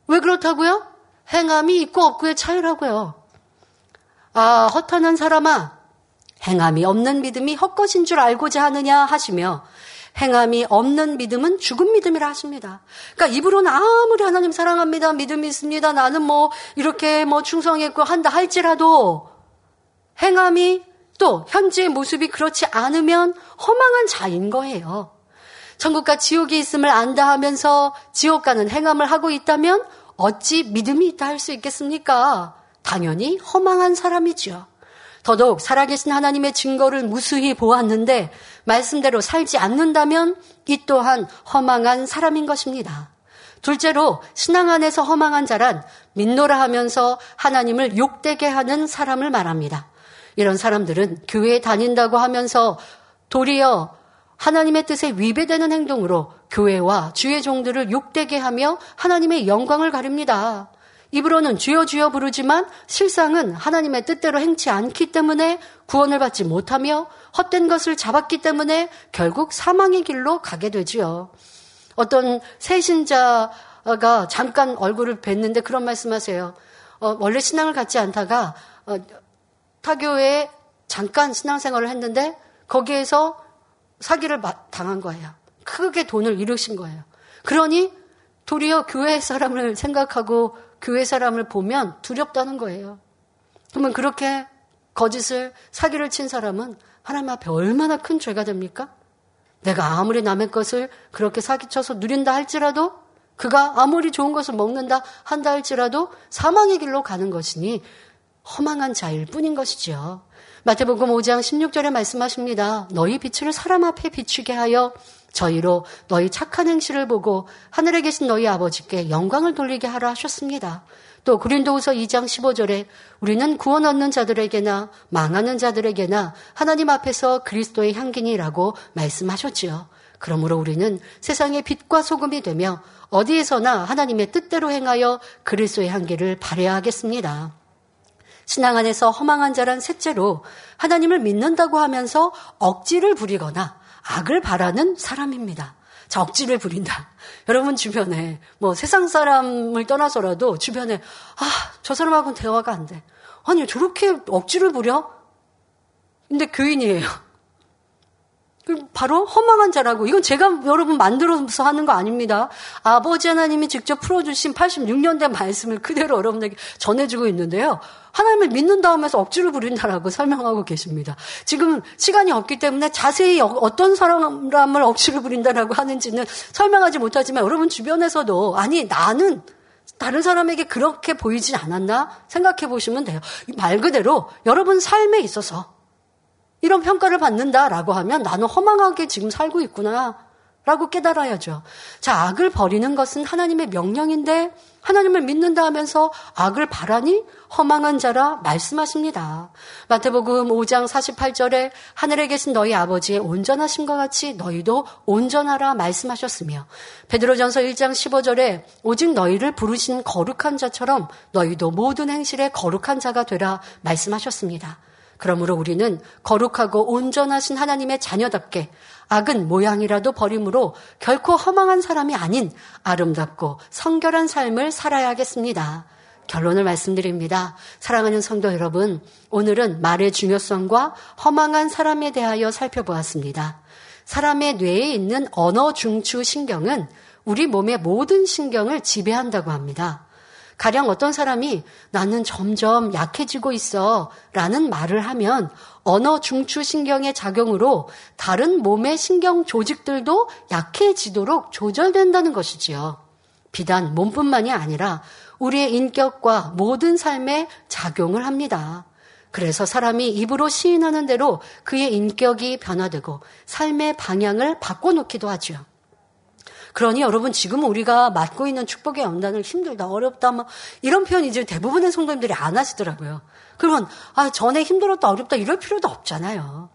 왜 그렇다고요? 행함이 있고 없고의 차이라고요. 아, 허탄한 사람아, 행함이 없는 믿음이 헛것인 줄 알고자 하느냐 하시며 행함이 없는 믿음은 죽은 믿음이라 하십니다. 그러니까 입으로는 아무리 하나님 사랑합니다. 믿음이 있습니다. 나는 뭐 이렇게 뭐 충성했고 한다 할지라도 행함이 또 현재의 모습이 그렇지 않으면 허망한 자인 거예요. 천국과 지옥이 있음을 안다 하면서 지옥 가는 행함을 하고 있다면 어찌 믿음이 있다 할 수 있겠습니까? 당연히 허망한 사람이지요. 더더욱 살아계신 하나님의 증거를 무수히 보았는데 말씀대로 살지 않는다면 이 또한 허망한 사람인 것입니다. 둘째로 신앙 안에서 허망한 자란 믿노라 하면서 하나님을 욕되게 하는 사람을 말합니다. 이런 사람들은 교회에 다닌다고 하면서 도리어 하나님의 뜻에 위배되는 행동으로 교회와 주의 종들을 욕되게 하며 하나님의 영광을 가립니다. 입으로는 주여 주여 부르지만 실상은 하나님의 뜻대로 행치 않기 때문에 구원을 받지 못하며 헛된 것을 잡았기 때문에 결국 사망의 길로 가게 되지요. 어떤 새신자가 잠깐 얼굴을 뵀는데 그런 말씀하세요. 어, 원래 신앙을 갖지 않다가 어, 타교에 잠깐 신앙생활을 했는데 거기에서 사기를 당한 거예요. 크게 돈을 잃으신 거예요. 그러니 도리어 교회 사람을 생각하고 교회 사람을 보면 두렵다는 거예요. 그러면 그렇게 거짓을 사기를 친 사람은 하나님 앞에 얼마나 큰 죄가 됩니까? 내가 아무리 남의 것을 그렇게 사기쳐서 누린다 할지라도 그가 아무리 좋은 것을 먹는다 한다 할지라도 사망의 길로 가는 것이니 허망한 자일 뿐인 것이지요. 마태복음 5장 16절에 말씀하십니다. 너희 빛을 사람 앞에 비추게 하여 저희로 너희 착한 행실을 보고 하늘에 계신 너희 아버지께 영광을 돌리게 하라 하셨습니다. 또 그린도후서 2장 15절에 우리는 구원 얻는 자들에게나 망하는 자들에게나 하나님 앞에서 그리스도의 향기니라고 말씀하셨지요. 그러므로 우리는 세상의 빛과 소금이 되며 어디에서나 하나님의 뜻대로 행하여 그리스도의 향기를 발해야 하겠습니다. 신앙 안에서 허망한 자란 셋째로 하나님을 믿는다고 하면서 억지를 부리거나 악을 바라는 사람입니다. 자, 억지를 부린다. <laughs> 여러분 주변에 뭐 세상 사람을 떠나서라도 주변에 아, 저 사람하고는 대화가 안 돼. 아니, 저렇게 억지를 부려? 근데 교인이에요. 바로 허망한 자라고. 이건 제가 여러분 만들어서 하는 거 아닙니다. 아버지 하나님이 직접 풀어주신 86년 된 말씀을 그대로 여러분에게 전해주고 있는데요. 하나님을 믿는 다음에서 억지를 부린다라고 설명하고 계십니다. 지금 시간이 없기 때문에 자세히 어, 어떤 사람을 억지를 부린다라고 하는지는 설명하지 못하지만 여러분 주변에서도 아니 나는 다른 사람에게 그렇게 보이지 않았나 생각해 보시면 돼요. 말 그대로 여러분 삶에 있어서 이런 평가를 받는다라고 하면 나는 허망하게 지금 살고 있구나. 라고 깨달아야죠. 자, 악을 버리는 것은 하나님의 명령인데 하나님을 믿는다 하면서 악을 바라니 허망한 자라 말씀하십니다. 마태복음 5장 48절에 하늘에 계신 너희 아버지의 온전하신 것 같이 너희도 온전하라 말씀하셨으며 베드로전서 1장 15절에 오직 너희를 부르신 거룩한 자처럼 너희도 모든 행실에 거룩한 자가 되라 말씀하셨습니다. 그러므로 우리는 거룩하고 온전하신 하나님의 자녀답게 악은 모양이라도 버림으로 결코 허망한 사람이 아닌 아름답고 성결한 삶을 살아야겠습니다. 결론을 말씀드립니다. 사랑하는 성도 여러분, 오늘은 말의 중요성과 허망한 사람에 대하여 살펴보았습니다. 사람의 뇌에 있는 언어 중추 신경은 우리 몸의 모든 신경을 지배한다고 합니다. 가령 어떤 사람이 나는 점점 약해지고 있어 라는 말을 하면 언어 중추신경의 작용으로 다른 몸의 신경 조직들도 약해지도록 조절된다는 것이지요. 비단 몸뿐만이 아니라 우리의 인격과 모든 삶에 작용을 합니다. 그래서 사람이 입으로 시인하는 대로 그의 인격이 변화되고 삶의 방향을 바꿔놓기도 하죠. 그러니 여러분 지금 우리가 맡고 있는 축복의 연단을 힘들다, 어렵다, 뭐 이런 표현 이제 대부분의 성도님들이 안 하시더라고요. 그러면 아 전에 힘들었다, 어렵다 이럴 필요도 없잖아요.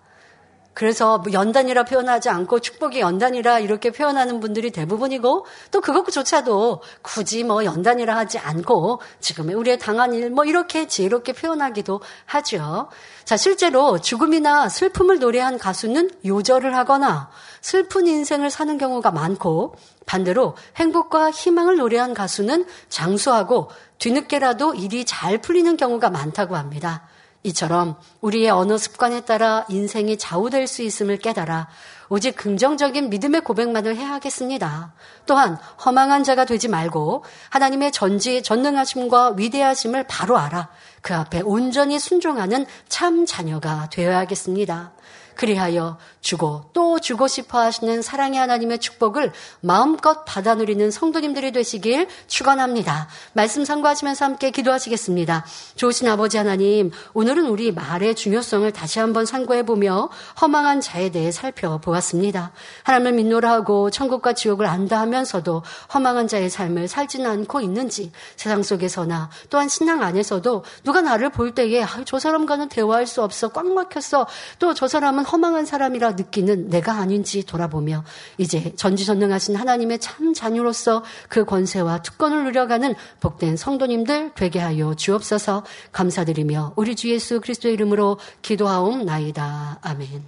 그래서 뭐 연단이라 표현하지 않고 축복의 연단이라 이렇게 표현하는 분들이 대부분이고 또 그것조차도 굳이 뭐 연단이라 하지 않고 지금의 우리의 당한 일 뭐 이렇게 지혜롭게 표현하기도 하죠. 자, 실제로 죽음이나 슬픔을 노래한 가수는 요절을 하거나 슬픈 인생을 사는 경우가 많고 반대로 행복과 희망을 노래한 가수는 장수하고 뒤늦게라도 일이 잘 풀리는 경우가 많다고 합니다. 이처럼 우리의 언어 습관에 따라 인생이 좌우될 수 있음을 깨달아 오직 긍정적인 믿음의 고백만을 해야 하겠습니다. 또한 허망한 자가 되지 말고 하나님의 전지 전능하심과 위대하심을 바로 알아 그 앞에 온전히 순종하는 참 자녀가 되어야 하겠습니다. 그리하여 주고 또 주고 싶어 하시는 사랑의 하나님의 축복을 마음껏 받아 누리는 성도님들이 되시길 축원합니다. 말씀 상고하시면서 함께 기도하시겠습니다. 좋으신 아버지 하나님, 오늘은 우리 말의 중요성을 다시 한번 상고해 보며 허망한 자에 대해 살펴보았습니다. 하나님을 믿노라 하고 천국과 지옥을 안다 하면서도 허망한 자의 삶을 살지는 않고 있는지 세상 속에서나 또한 신앙 안에서도 누가 나를 볼 때에 아, 저 사람과는 대화할 수 없어 꽉 막혔어 또 저 사람은 허망한 사람이라 느끼는 내가 아닌지 돌아보며 이제 전지전능하신 하나님의 참 자녀로서 그 권세와 특권을 누려가는 복된 성도님들 되게 하여 주옵소서 감사드리며 우리 주 예수 그리스도의 이름으로 기도하옵나이다. 아멘.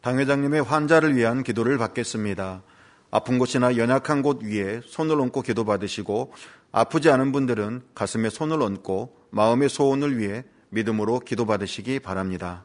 당 회장님의 환자를 위한 기도를 받겠습니다. 아픈 곳이나 연약한 곳 위에 손을 얹고 기도 받으시고 아프지 않은 분들은 가슴에 손을 얹고 마음의 소원을 위해 믿음으로 기도 받으시기 바랍니다.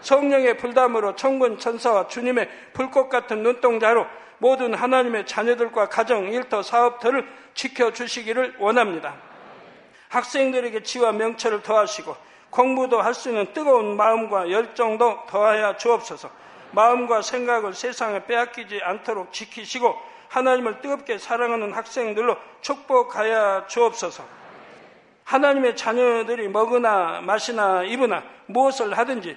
성령의 불담으로 천군 천사와 주님의 불꽃 같은 눈동자로 모든 하나님의 자녀들과 가정, 일터, 사업들을 지켜주시기를 원합니다. 학생들에게 지와 명철을 더하시고 공부도 할 수 있는 뜨거운 마음과 열정도 더하여 주옵소서. 마음과 생각을 세상에 빼앗기지 않도록 지키시고 하나님을 뜨겁게 사랑하는 학생들로 축복하여 주옵소서. 하나님의 자녀들이 먹으나 마시나 입으나 무엇을 하든지